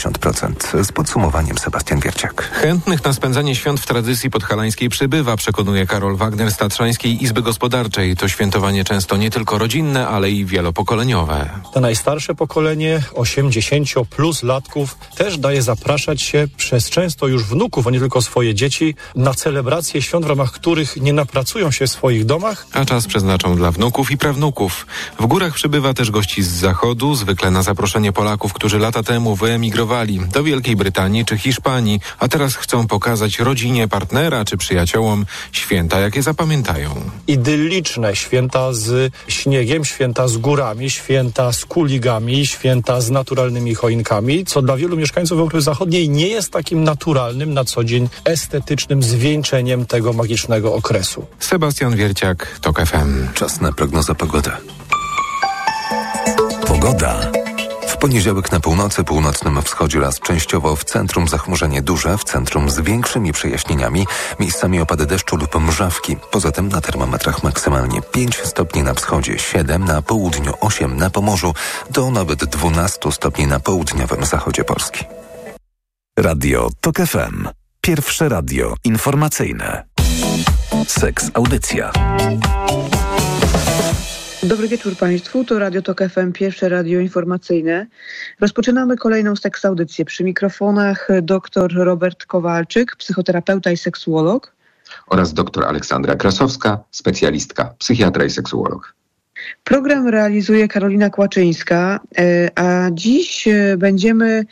50%. Z podsumowaniem Sebastian Wierciak. Chętnych na spędzanie świąt w tradycji podhalańskiej przybywa, przekonuje Karol Wagner z Tatrzańskiej Izby Gospodarczej. To świętowanie często nie tylko rodzinne, ale i wielopokoleniowe. To najstarsze pokolenie, 80 plus latków, też daje zapraszać się przez często już wnuków, a nie tylko swoje dzieci, na celebracje świąt, w ramach których nie napracują się w swoich domach. A czas przeznaczą dla wnuków i prawnuków. W górach przybywa też gości z zachodu, zwykle na zaproszenie Polaków, którzy lata temu wyemigrowali do Wielkiej Brytanii czy Hiszpanii, a teraz chcą pokazać rodzinie, partnera czy przyjaciołom święta, jakie zapamiętają. Idylliczne święta z śniegiem, święta z górami, święta z kuligami, święta z naturalnymi choinkami, co dla wielu mieszkańców Europy Zachodniej nie jest takim naturalnym na co dzień estetycznym zwieńczeniem tego magicznego okresu. Sebastian Wierciak, TOK FM. Czas na prognozę pogody. Pogoda. Poniedziałek na północy, północnym wschodzie las częściowo w centrum zachmurzenie duże, w centrum z większymi przejaśnieniami, miejscami opady deszczu lub mrzawki. Poza tym na termometrach maksymalnie 5 stopni na wschodzie, 7 na południu, 8 na Pomorzu, do nawet 12 stopni na południowym zachodzie Polski. Radio TOK FM. Pierwsze radio informacyjne. Seks Audycja. Dobry wieczór Państwu, to Radio Tok FM, pierwsze radio informacyjne. Rozpoczynamy kolejną seks audycję. Przy mikrofonach dr Robert Kowalczyk, psychoterapeuta i seksuolog. Oraz dr Aleksandra Krasowska, specjalistka, psychiatra i seksuolog. Program realizuje Karolina Kłaczyńska, e, a dziś e, będziemy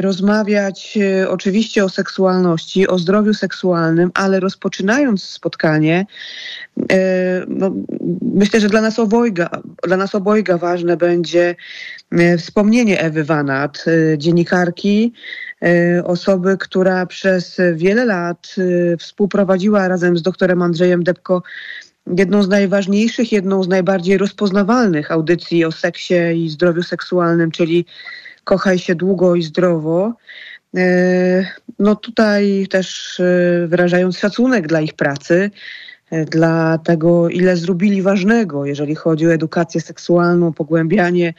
rozmawiać oczywiście o seksualności, o zdrowiu seksualnym, ale rozpoczynając spotkanie, no, myślę, że dla nas obojga, dla nas obojga ważne będzie wspomnienie Ewy Wanat, dziennikarki, osoby, która przez wiele lat współprowadziła razem z doktorem Andrzejem Debko jedną z najważniejszych, jedną z najbardziej rozpoznawalnych audycji o seksie i zdrowiu seksualnym, czyli Kochaj się długo i zdrowo. E, no tutaj też e, wyrażając szacunek dla ich pracy, e, dla tego, ile zrobili ważnego, jeżeli chodzi o edukację seksualną, pogłębianie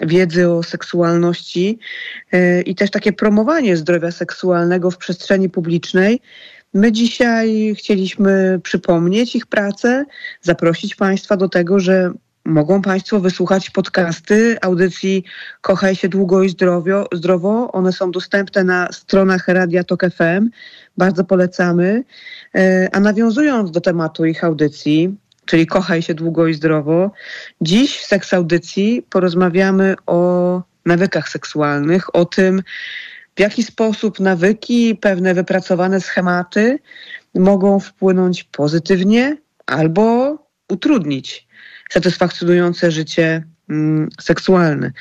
wiedzy o seksualności i też takie promowanie zdrowia seksualnego w przestrzeni publicznej. My dzisiaj chcieliśmy przypomnieć ich pracę, zaprosić Państwa do tego, że mogą Państwo wysłuchać podcasty audycji Kochaj się długo i zdrowio, zdrowo. One są dostępne na stronach Radia Tok FM. Bardzo polecamy. E, a nawiązując do tematu ich audycji, czyli Kochaj się długo i zdrowo, dziś w seks audycji porozmawiamy o nawykach seksualnych, o tym, w jaki sposób nawyki, pewne wypracowane schematy mogą wpłynąć pozytywnie albo utrudnić satysfakcjonujące życie mm, seksualne.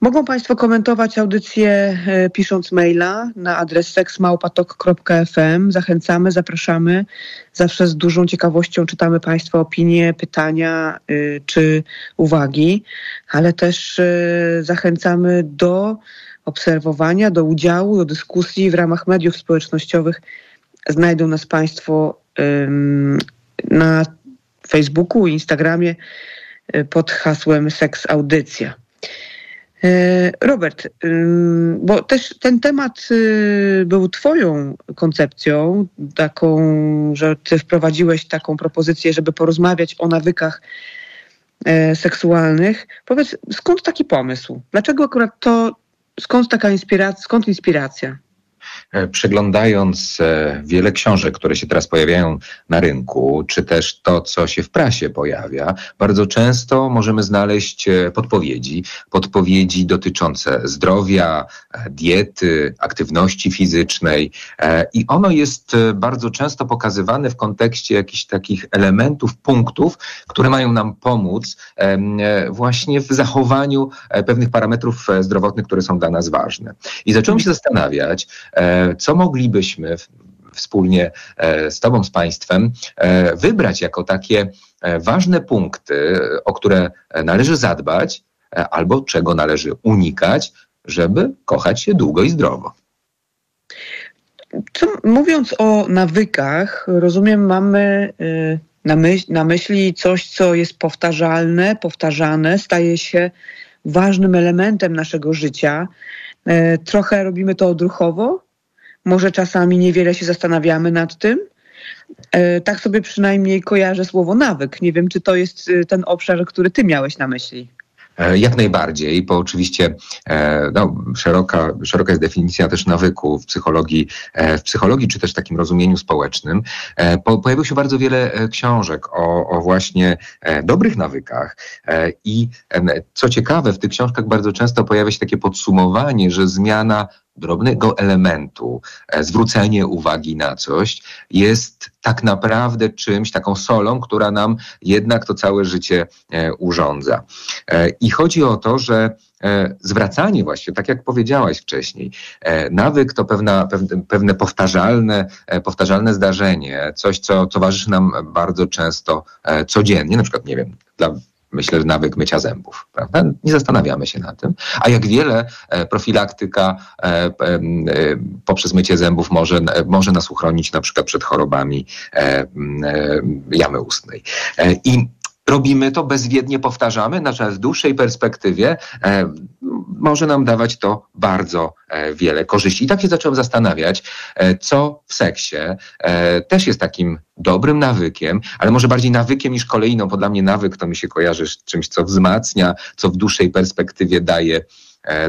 Mogą Państwo komentować audycję e, pisząc maila na adres seksmałpatok.fm. Zachęcamy, zapraszamy. Zawsze z dużą ciekawością czytamy Państwa opinie, pytania y, czy uwagi, ale też y, zachęcamy do obserwowania, do udziału, do dyskusji w ramach mediów społecznościowych. Znajdą nas Państwo na Facebooku i Instagramie y, pod hasłem Seks Audycja. Y, Robert, bo też ten temat był Twoją koncepcją, taką, że Ty wprowadziłeś taką propozycję, żeby porozmawiać o nawykach seksualnych. Powiedz, skąd taki pomysł? Dlaczego akurat to Skąd taka inspiracja? Skąd inspiracja? E, przeglądając e, wiele książek, które się teraz pojawiają na rynku, czy też to, co się w prasie pojawia, bardzo często możemy znaleźć e, podpowiedzi, podpowiedzi dotyczące zdrowia, diety, aktywności fizycznej i ono jest bardzo często pokazywane w kontekście jakichś takich elementów, punktów, które mają nam pomóc właśnie w zachowaniu pewnych parametrów zdrowotnych, które są dla nas ważne. I zacząłem się zastanawiać, co moglibyśmy wspólnie e, z Tobą, z Państwem, e, wybrać jako takie ważne punkty, o które należy zadbać albo czego należy unikać, żeby kochać się długo i zdrowo. Co, mówiąc o nawykach, rozumiem, mamy na, myśl, na myśli coś, co jest powtarzalne, powtarzane, staje się ważnym elementem naszego życia. trochę robimy to odruchowo, może czasami niewiele się zastanawiamy nad tym. Tak sobie przynajmniej kojarzę słowo nawyk. Nie wiem, czy to jest ten obszar, który ty miałeś na myśli. E, jak najbardziej, bo oczywiście e, no, szeroka, szeroka jest definicja też nawyku w psychologii, e, w psychologii czy też takim rozumieniu społecznym. Pojawiło się bardzo wiele książek o, o właśnie dobrych nawykach i co ciekawe, w tych książkach bardzo często pojawia się takie podsumowanie, że zmiana drobnego elementu, e, zwrócenie uwagi na coś jest tak naprawdę czymś, taką solą, która nam jednak to całe życie e, urządza. E, I chodzi o to, że zwracanie właśnie, tak jak powiedziałaś wcześniej, nawyk to pewna, pewne, powtarzalne, powtarzalne zdarzenie, coś, co towarzyszy nam bardzo często codziennie, na przykład, nie wiem, dla myślę, że nawyk mycia zębów. Prawda? Nie zastanawiamy się na tym. A jak wiele e, profilaktyka e, e, poprzez mycie zębów może, może nas uchronić na przykład przed chorobami jamy ustnej. I robimy to, bezwiednie powtarzamy, natomiast w dłuższej perspektywie e, może nam dawać to bardzo e, wiele korzyści. I tak się zacząłem zastanawiać, e, co w seksie e, też jest takim dobrym nawykiem, ale może bardziej nawykiem niż kolejną, bo dla mnie nawyk to mi się kojarzy z czymś, co wzmacnia, co w dłuższej perspektywie daje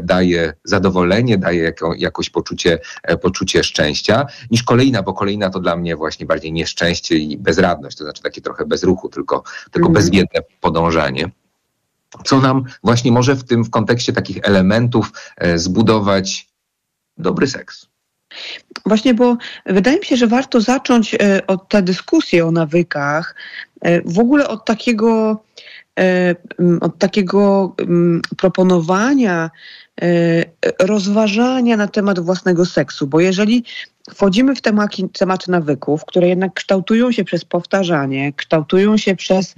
daje zadowolenie, daje jako, jakoś poczucie, e, poczucie szczęścia, niż kolejna, bo kolejna to dla mnie właśnie bardziej nieszczęście i bezradność, to znaczy takie trochę bez ruchu, tylko, tylko mm. bezwiedne podążanie co nam właśnie może w tym w kontekście takich elementów e, zbudować dobry seks. Właśnie, bo wydaje mi się, że warto zacząć od tej dyskusji o nawykach, w ogóle od takiego E, od takiego proponowania, e, rozważania na temat własnego seksu, bo jeżeli wchodzimy w temaki, tematy nawyków, które jednak kształtują się przez powtarzanie, kształtują się przez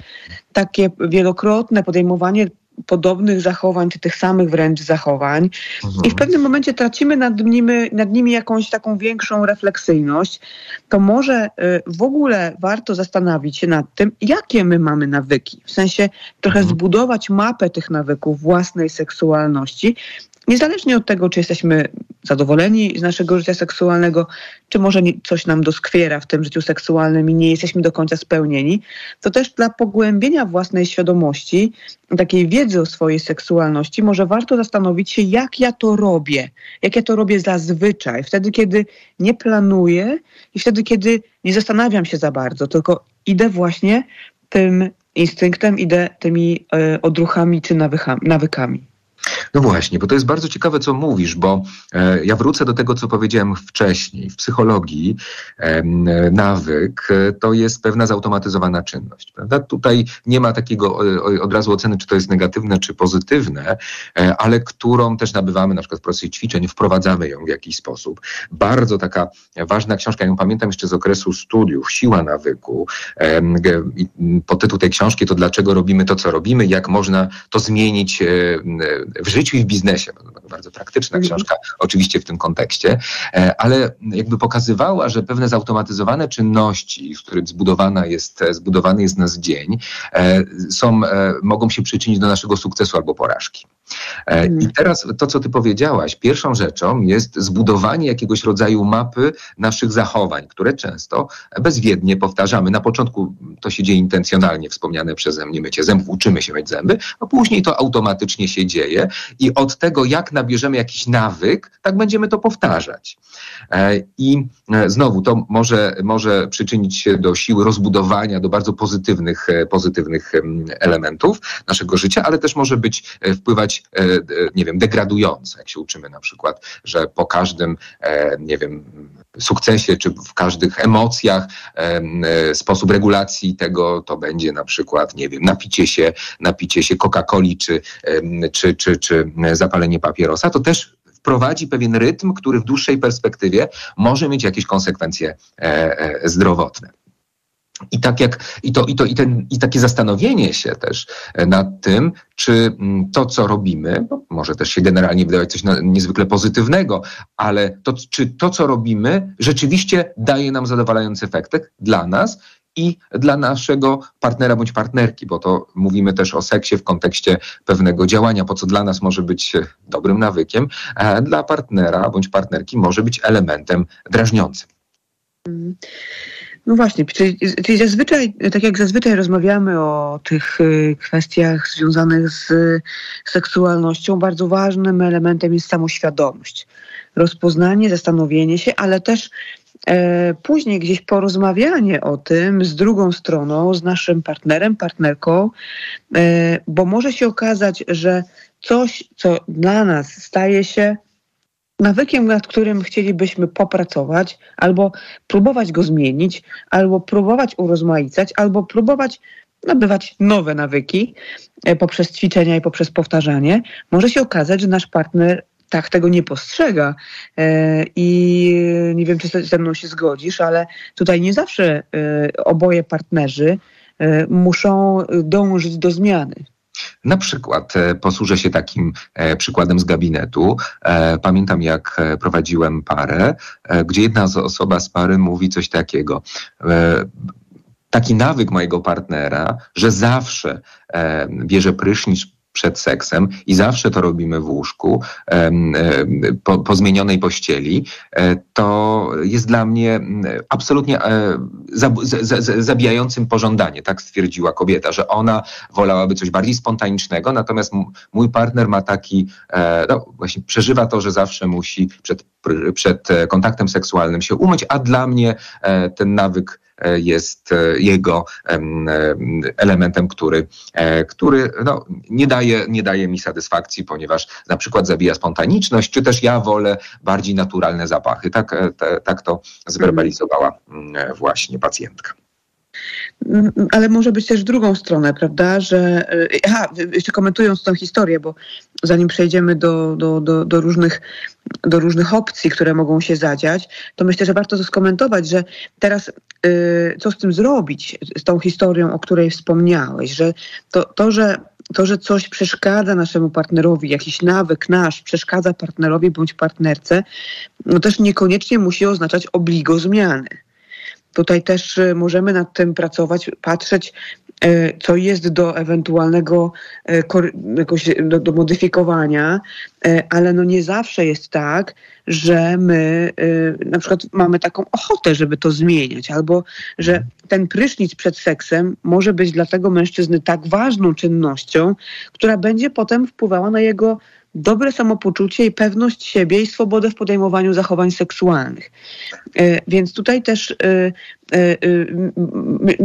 takie wielokrotne podejmowanie podobnych zachowań, czy tych samych wręcz zachowań. Mhm. I w pewnym momencie tracimy nad nimi, nad nimi jakąś taką większą refleksyjność, to może y, w ogóle warto zastanowić się nad tym, jakie my mamy nawyki. W sensie trochę mhm. zbudować mapę tych nawyków własnej seksualności Niezależnie od tego, czy jesteśmy zadowoleni z naszego życia seksualnego, czy może coś nam doskwiera w tym życiu seksualnym i nie jesteśmy do końca spełnieni, to też dla pogłębienia własnej świadomości, takiej wiedzy o swojej seksualności, może warto zastanowić się, jak ja to robię, jak ja to robię zazwyczaj, wtedy, kiedy nie planuję i wtedy, kiedy nie zastanawiam się za bardzo, tylko idę właśnie tym instynktem, idę tymi y, odruchami czy nawykami. No właśnie, bo to jest bardzo ciekawe, co mówisz, bo e, ja wrócę do tego, co powiedziałem wcześniej. W psychologii e, nawyk e, to jest pewna zautomatyzowana czynność. Prawda? Tutaj nie ma takiego od razu oceny, czy to jest negatywne, czy pozytywne, e, ale którą też nabywamy na przykład w procesie ćwiczeń, wprowadzamy ją w jakiś sposób. Bardzo taka ważna książka, ją pamiętam jeszcze z okresu studiów, Siła nawyku. E, tytuł tej książki to Dlaczego robimy to, co robimy, jak można to zmienić e, w życiu i w biznesie. Bardzo praktyczna mhm. książka, oczywiście w tym kontekście, e, ale jakby pokazywała, że pewne zautomatyzowane czynności, z których zbudowana jest, zbudowany jest nasz dzień, e, są, e, mogą się przyczynić do naszego sukcesu albo porażki. Mhm. I teraz to, co ty powiedziałaś, pierwszą rzeczą jest zbudowanie jakiegoś rodzaju mapy naszych zachowań, które często bezwiednie powtarzamy. Na początku to się dzieje intencjonalnie, wspomniane przeze mnie mycie zębów, uczymy się myć zęby, a później to automatycznie się dzieje i od tego, jak nabierzemy jakiś nawyk, tak będziemy to powtarzać. E, I e, znowu to może, może przyczynić się do siły rozbudowania, do bardzo pozytywnych, e, pozytywnych elementów naszego życia, ale też może być, wpływać, nie wiem, degradująco, jak się uczymy na przykład, że po każdym, nie wiem, sukcesie, czy w każdych emocjach, sposób regulacji tego to będzie na przykład, nie wiem, napicie się, napicie się Coca-Coli, czy, czy, czy, czy zapalenie papierosa, to też wprowadzi pewien rytm, który w dłuższej perspektywie może mieć jakieś konsekwencje e, e, zdrowotne. I tak jak, i to, i to, i ten, i takie zastanowienie się też e, nad tym, czy mm, to, co robimy, może też się generalnie wydawać coś niezwykle pozytywnego, ale to, czy to, co robimy, rzeczywiście daje nam zadowalający efekt dla nas i dla naszego partnera bądź partnerki, bo to mówimy też o seksie w kontekście pewnego działania, po co dla nas może być dobrym nawykiem, a dla partnera bądź partnerki może być elementem drażniącym. Mhm. No właśnie, czyli, czyli zazwyczaj, tak jak zazwyczaj rozmawiamy o tych y, kwestiach związanych z seksualnością, bardzo ważnym elementem jest samoświadomość. Rozpoznanie, zastanowienie się, ale też e, później gdzieś porozmawianie o tym z drugą stroną, z naszym partnerem, partnerką, e, bo może się okazać, że coś, co dla nas staje się nawykiem, nad którym chcielibyśmy popracować, albo próbować go zmienić, albo próbować urozmaicać, albo próbować nabywać nowe nawyki e, poprzez ćwiczenia i poprzez powtarzanie, może się okazać, że nasz partner tak tego nie postrzega. E, I nie wiem, czy ze mną się zgodzisz, ale tutaj nie zawsze e, oboje partnerzy muszą dążyć do zmiany. Na przykład e, posłużę się takim e, przykładem z gabinetu. E, pamiętam, jak prowadziłem parę, gdzie jedna osoba z pary mówi coś takiego taki nawyk mojego partnera, że zawsze bierze prysznic przed seksem i zawsze to robimy w łóżku, po, po zmienionej pościeli, e, to jest dla mnie absolutnie e, zabijającym pożądanie, tak stwierdziła kobieta, że ona wolałaby coś bardziej spontanicznego, natomiast mój partner ma taki, e, no właśnie przeżywa to, że zawsze musi przed, przed kontaktem seksualnym się umyć, a dla mnie ten nawyk jest e, jego elementem, który, e, który no, nie, daje, nie daje mi satysfakcji, ponieważ na przykład zabija spontaniczność, czy też ja wolę bardziej naturalne zapachy. Tak, tak to zwerbalizowała mm, właśnie pacjentka. Mm, ale może być też drugą stronę, prawda, że aha, jeszcze komentując tą historię, bo zanim przejdziemy do, do, do, do, różnych, do różnych opcji, które mogą się zadziać, to myślę, że warto to skomentować, że teraz y, co z tym zrobić, z tą historią, o której wspomniałeś, że to, to że to, że coś przeszkadza naszemu partnerowi, jakiś nawyk nasz przeszkadza partnerowi bądź partnerce, no też niekoniecznie musi oznaczać obligo zmiany. Tutaj też y, możemy nad tym pracować, patrzeć, co jest do ewentualnego y, jakoś do, do, modyfikowania, ale no nie zawsze jest tak, że my na przykład mamy taką ochotę, żeby to zmieniać, albo że ten prysznic przed seksem może być dla tego mężczyzny tak ważną czynnością, która będzie potem wpływała na jego dobre samopoczucie i pewność siebie i swobodę w podejmowaniu zachowań seksualnych. E, więc tutaj też, e, e,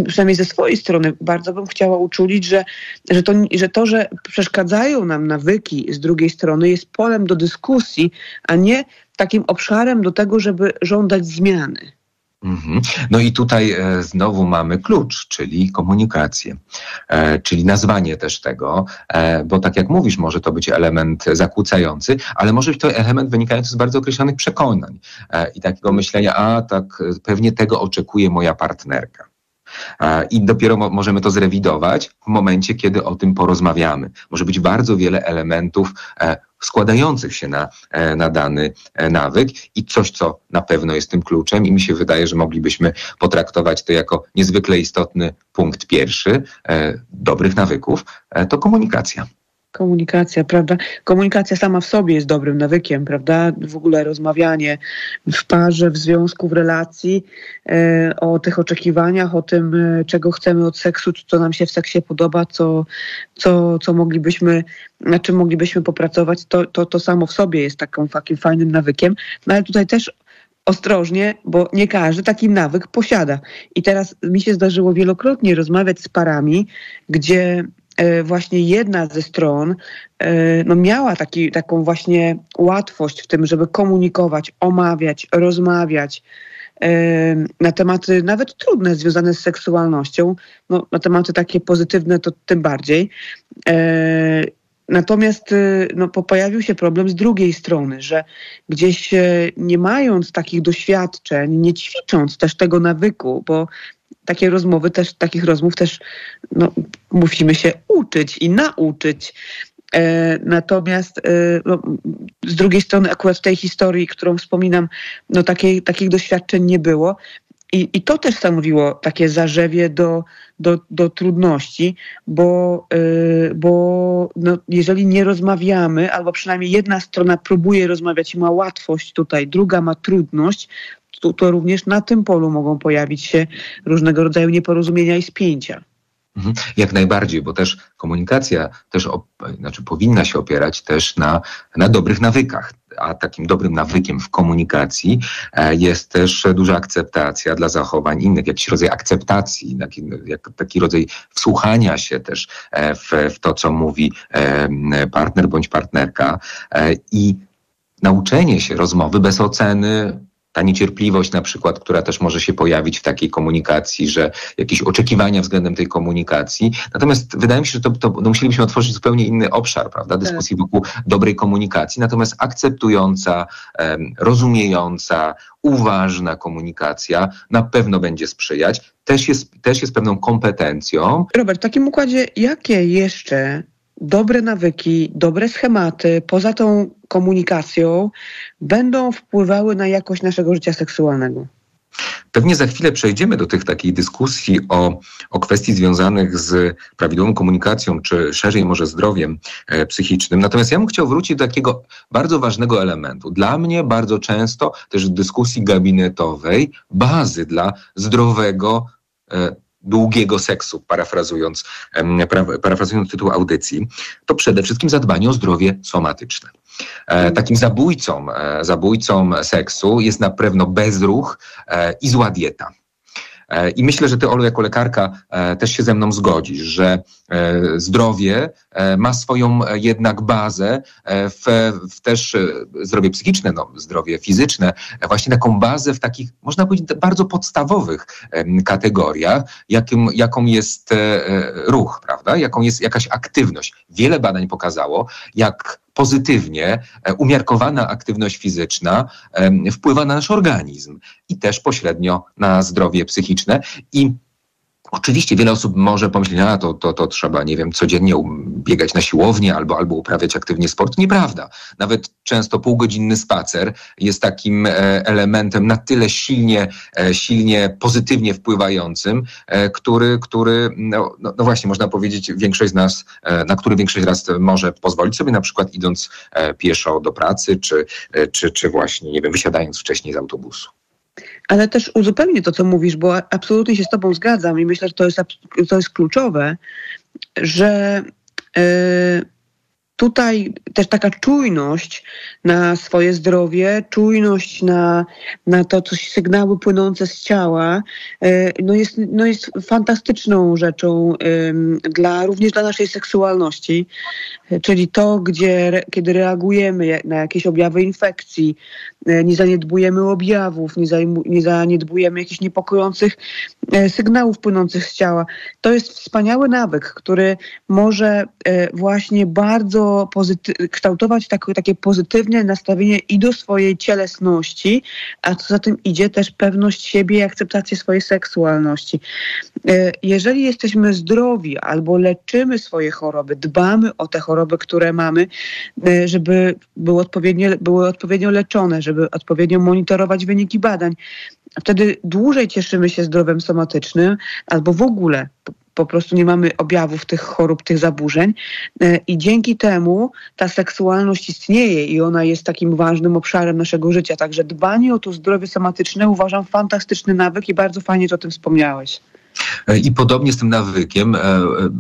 przynajmniej ze swojej strony, bardzo bym chciała uczulić, że, że, to, że to, że przeszkadzają nam nawyki z drugiej strony, jest polem do dyskusji, a nie takim obszarem do tego, żeby żądać zmiany. Mhm. No i tutaj e, znowu mamy klucz, czyli komunikację, e, czyli nazwanie też tego, e, bo tak jak mówisz, może to być element zakłócający, ale może być to element wynikający z bardzo określonych przekonań i takiego myślenia, a tak pewnie tego oczekuje moja partnerka. I dopiero możemy to zrewidować w momencie, kiedy o tym porozmawiamy. Może być bardzo wiele elementów składających się na, e, na dany e, nawyk i coś, co na pewno jest tym kluczem i mi się wydaje, że moglibyśmy potraktować to jako niezwykle istotny punkt pierwszy e, dobrych nawyków, to komunikacja. Komunikacja, prawda? Komunikacja sama w sobie jest dobrym nawykiem, prawda? W ogóle rozmawianie w parze, w związku, w relacji e, o tych oczekiwaniach, o tym, e, czego chcemy od seksu, co nam się w seksie podoba, co, co, co moglibyśmy, na czym moglibyśmy popracować, to, to, to samo w sobie jest taką, takim fajnym nawykiem. No ale tutaj też ostrożnie, bo nie każdy taki nawyk posiada. I teraz mi się zdarzyło wielokrotnie rozmawiać z parami, gdzie właśnie jedna ze stron e, no miała taki, taką właśnie łatwość w tym, żeby komunikować, omawiać, rozmawiać e, na tematy nawet trudne związane z seksualnością, no, na tematy takie pozytywne to tym bardziej. Natomiast no, pojawił się problem z drugiej strony, że gdzieś nie mając takich doświadczeń, nie ćwicząc też tego nawyku, bo takie rozmowy też, takich rozmów też no, musimy się uczyć i nauczyć. E, natomiast e, no, z drugiej strony, akurat w tej historii, którą wspominam, no takiej, takich doświadczeń nie było. i, I to też stanowiło takie zarzewie do, do, do trudności, bo, yy, bo no, jeżeli nie rozmawiamy, albo przynajmniej jedna strona próbuje rozmawiać i ma łatwość tutaj, druga ma trudność, to, to również na tym polu mogą pojawić się różnego rodzaju nieporozumienia i spięcia. Mhm. Jak najbardziej, bo też komunikacja też op, znaczy powinna się opierać też na, na dobrych nawykach. A takim dobrym nawykiem w komunikacji e, jest też duża akceptacja dla zachowań innych, jakiś rodzaj akceptacji, taki, jak, taki rodzaj wsłuchania się też e, w, w to, co mówi e, partner bądź partnerka i nauczenie się rozmowy bez oceny, ta niecierpliwość na przykład, która też może się pojawić w takiej komunikacji, że jakieś oczekiwania względem tej komunikacji. Natomiast wydaje mi się, że to, to no musielibyśmy otworzyć zupełnie inny obszar, prawda, tak. dyskusji wokół dobrej komunikacji. Natomiast akceptująca, um, rozumiejąca, uważna komunikacja na pewno będzie sprzyjać. Też jest, też jest pewną kompetencją. Robert, w takim układzie, jakie jeszcze dobre nawyki, dobre schematy, poza tą komunikacją, będą wpływały na jakość naszego życia seksualnego? Pewnie za chwilę przejdziemy do tych takich dyskusji o, o kwestii związanych z prawidłową komunikacją, czy szerzej może zdrowiem e, psychicznym. Natomiast ja bym chciał wrócić do takiego bardzo ważnego elementu. Dla mnie bardzo często też w dyskusji gabinetowej bazy dla zdrowego e, długiego seksu, parafrazując, parafrazując tytuł audycji, to przede wszystkim zadbanie o zdrowie somatyczne. E, takim zabójcą, e, zabójcą seksu jest na pewno bezruch e, i zła dieta. E, I myślę, że ty, Olu, jako lekarka e, też się ze mną zgodzisz, że e, zdrowie ma swoją jednak bazę w, w też zdrowie psychiczne, no, zdrowie fizyczne, właśnie taką bazę w takich, można powiedzieć, bardzo podstawowych kategoriach, jakim, jaką jest ruch, prawda? Jaką jest jakaś aktywność. Wiele badań pokazało, jak pozytywnie e, umiarkowana aktywność fizyczna wpływa na nasz organizm i też pośrednio na zdrowie psychiczne. I Oczywiście wiele osób może pomyśleć, a to, to, to trzeba, nie wiem, codziennie biegać na siłownię albo, albo uprawiać aktywnie sport. Nieprawda. Nawet często półgodzinny spacer jest takim e, elementem na tyle silnie, e, silnie pozytywnie wpływającym, e, który, który no, no, no, właśnie można powiedzieć, większość z nas, na który większość z nas może pozwolić sobie na przykład idąc pieszo do pracy, czy, czy, czy właśnie, nie wiem, wysiadając wcześniej z autobusu. Ale też uzupełnię to, co mówisz, bo absolutnie się z Tobą zgadzam i myślę, że to jest, to jest kluczowe, że yy, tutaj też taka czujność na swoje zdrowie, czujność na, na to, coś sygnały płynące z ciała, e, no jest, no jest fantastyczną rzeczą dla, również dla naszej seksualności, e, czyli to, gdzie, kiedy reagujemy na jakieś objawy infekcji, e, nie zaniedbujemy objawów, nie, zajmu, nie zaniedbujemy jakichś niepokojących sygnałów płynących z ciała. To jest wspaniały nawyk, który może właśnie bardzo pozyty- kształtować tak, takie pozytywne nastawienie i do swojej cielesności, a co za tym idzie też pewność siebie i akceptację swojej seksualności. E, jeżeli jesteśmy zdrowi albo leczymy swoje choroby, dbamy o te choroby, które mamy, e, żeby były odpowiednio, były odpowiednio leczone, żeby odpowiednio monitorować wyniki badań, wtedy dłużej cieszymy się zdrowiem somatycznym albo w ogóle po prostu nie mamy objawów tych chorób, tych zaburzeń. E, I dzięki temu ta seksualność istnieje i ona jest takim ważnym obszarem naszego życia. Także dbanie o to zdrowie somatyczne uważam fantastyczny nawyk i bardzo fajnie, że o tym wspomniałeś. E, I podobnie z tym nawykiem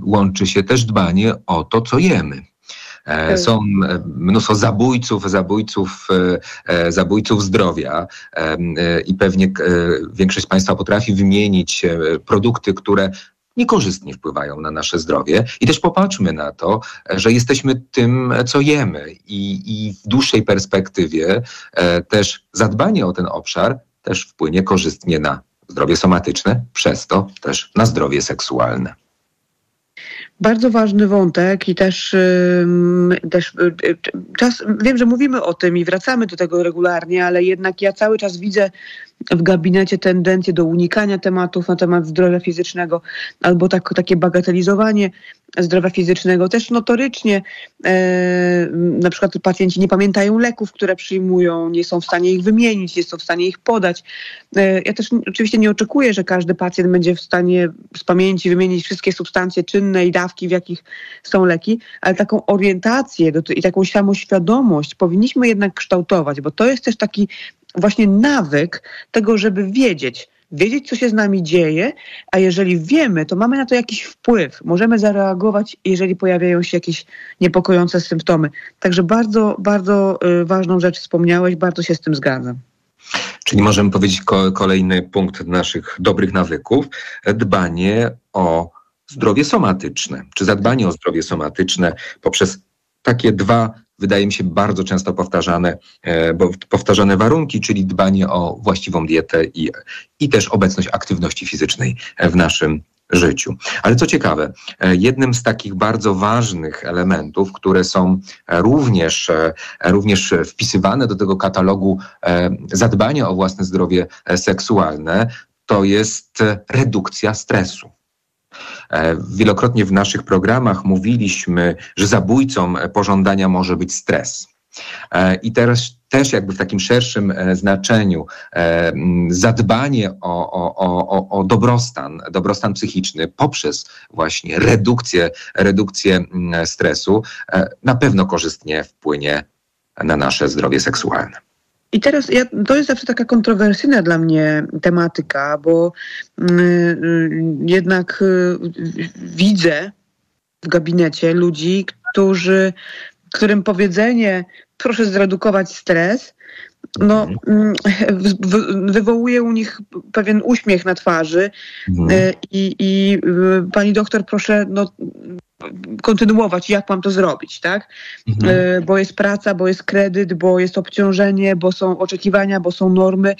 łączy się też dbanie o to, co jemy. Tak. Są mnóstwo zabójców, zabójców, zabójców zdrowia i pewnie większość Państwa potrafi wymienić produkty, które niekorzystnie wpływają na nasze zdrowie. I też popatrzmy na to, że jesteśmy tym, co jemy. I, i w dłuższej perspektywie e, też zadbanie o ten obszar też wpłynie korzystnie na zdrowie somatyczne, przez to też na zdrowie seksualne. Bardzo ważny wątek i też, też y, y, czas, wiem, że mówimy o tym i wracamy do tego regularnie, ale jednak ja cały czas widzę w gabinecie tendencję do unikania tematów na temat zdrowia fizycznego albo tak, takie bagatelizowanie zdrowia fizycznego. Też notorycznie e, na przykład pacjenci nie pamiętają leków, które przyjmują, nie są w stanie ich wymienić, nie są w stanie ich podać. E, ja też oczywiście nie oczekuję, że każdy pacjent będzie w stanie z pamięci wymienić wszystkie substancje czynne i dawki, w jakich są leki, ale taką orientację do, i taką samoświadomość powinniśmy jednak kształtować, bo to jest też taki właśnie nawyk tego, żeby wiedzieć, wiedzieć, co się z nami dzieje, a jeżeli wiemy, to mamy na to jakiś wpływ. Możemy zareagować, jeżeli pojawiają się jakieś niepokojące symptomy. Także bardzo, bardzo y, ważną rzecz wspomniałeś, bardzo się z tym zgadzam. Czyli możemy powiedzieć kolejny punkt naszych dobrych nawyków, dbanie o zdrowie somatyczne, czy zadbanie o zdrowie somatyczne poprzez takie dwa wydaje mi się bardzo często powtarzane, e, bo powtarzane warunki, czyli dbanie o właściwą dietę i, i też obecność aktywności fizycznej w naszym życiu. Ale co ciekawe, e, jednym z takich bardzo ważnych elementów, które są również, e, również wpisywane do tego katalogu zadbania o własne zdrowie seksualne, to jest redukcja stresu. E, wielokrotnie w naszych programach mówiliśmy, że zabójcą pożądania może być stres. E, I teraz też jakby w takim szerszym e, znaczeniu zadbanie o, o, o, o dobrostan, dobrostan psychiczny poprzez właśnie redukcję, redukcję stresu na pewno korzystnie wpłynie na nasze zdrowie seksualne. I teraz ja, to jest zawsze taka kontrowersyjna dla mnie tematyka, bo y, jednak y, widzę w gabinecie ludzi, którzy, którym powiedzenie proszę zredukować stres, no, mhm. mm, wywołuje u nich pewien uśmiech na twarzy mhm. y, i, i pani doktor proszę no, kontynuować, jak mam to zrobić, tak? Mhm. E, bo jest praca, bo jest kredyt, bo jest obciążenie, bo są oczekiwania, bo są normy,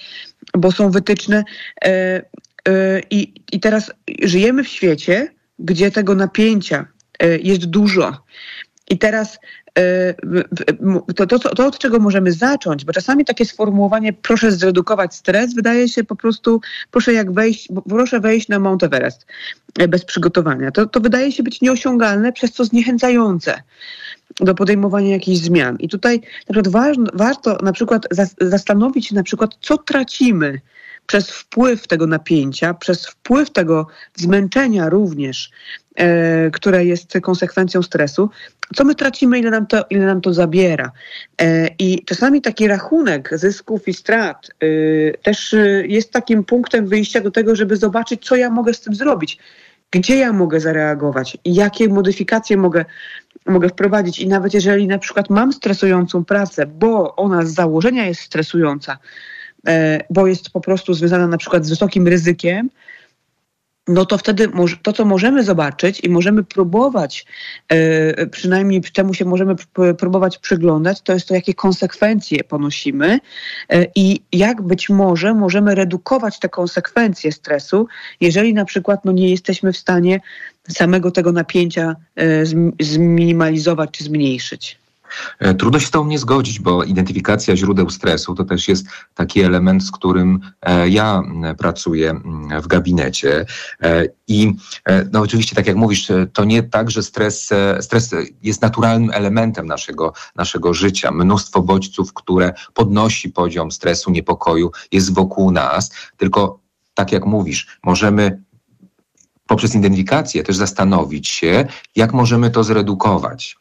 bo są wytyczne. E, e, I, i teraz żyjemy w świecie, gdzie tego napięcia jest dużo. I teraz to, to, to, od czego możemy zacząć, bo czasami takie sformułowanie proszę zredukować stres wydaje się po prostu, proszę jak wejść, proszę wejść na Mount Everest e, bez przygotowania. To, to wydaje się być nieosiągalne, przez co zniechęcające do podejmowania jakichś zmian. I tutaj na przykład warto na przykład zastanowić się na przykład, co tracimy przez wpływ tego napięcia, przez wpływ tego zmęczenia również, które jest konsekwencją stresu, co my tracimy, ile nam to, ile nam to zabiera. E, I czasami taki rachunek zysków i strat e, też e, jest takim punktem wyjścia do tego, żeby zobaczyć, co ja mogę z tym zrobić. Gdzie ja mogę zareagować jakie modyfikacje mogę, mogę wprowadzić. I nawet jeżeli na przykład mam stresującą pracę, bo ona z założenia jest stresująca, E, bo jest po prostu związana na przykład z wysokim ryzykiem, no to wtedy to, co możemy zobaczyć i możemy próbować, e, przynajmniej temu się możemy próbować przyglądać, to jest to, jakie konsekwencje ponosimy e, i jak być może możemy redukować te konsekwencje stresu, jeżeli na przykład no, nie jesteśmy w stanie samego tego napięcia zminimalizować czy zmniejszyć. E, trudno się z tą nie zgodzić, bo identyfikacja źródeł stresu to też jest taki element, z którym e, ja pracuję w gabinecie. E, I no oczywiście, tak jak mówisz, to nie tak, że stres, stres jest naturalnym elementem naszego, naszego życia. Mnóstwo bodźców, które podnosi poziom stresu, niepokoju jest wokół nas, tylko tak jak mówisz, możemy poprzez identyfikację też zastanowić się, jak możemy to zredukować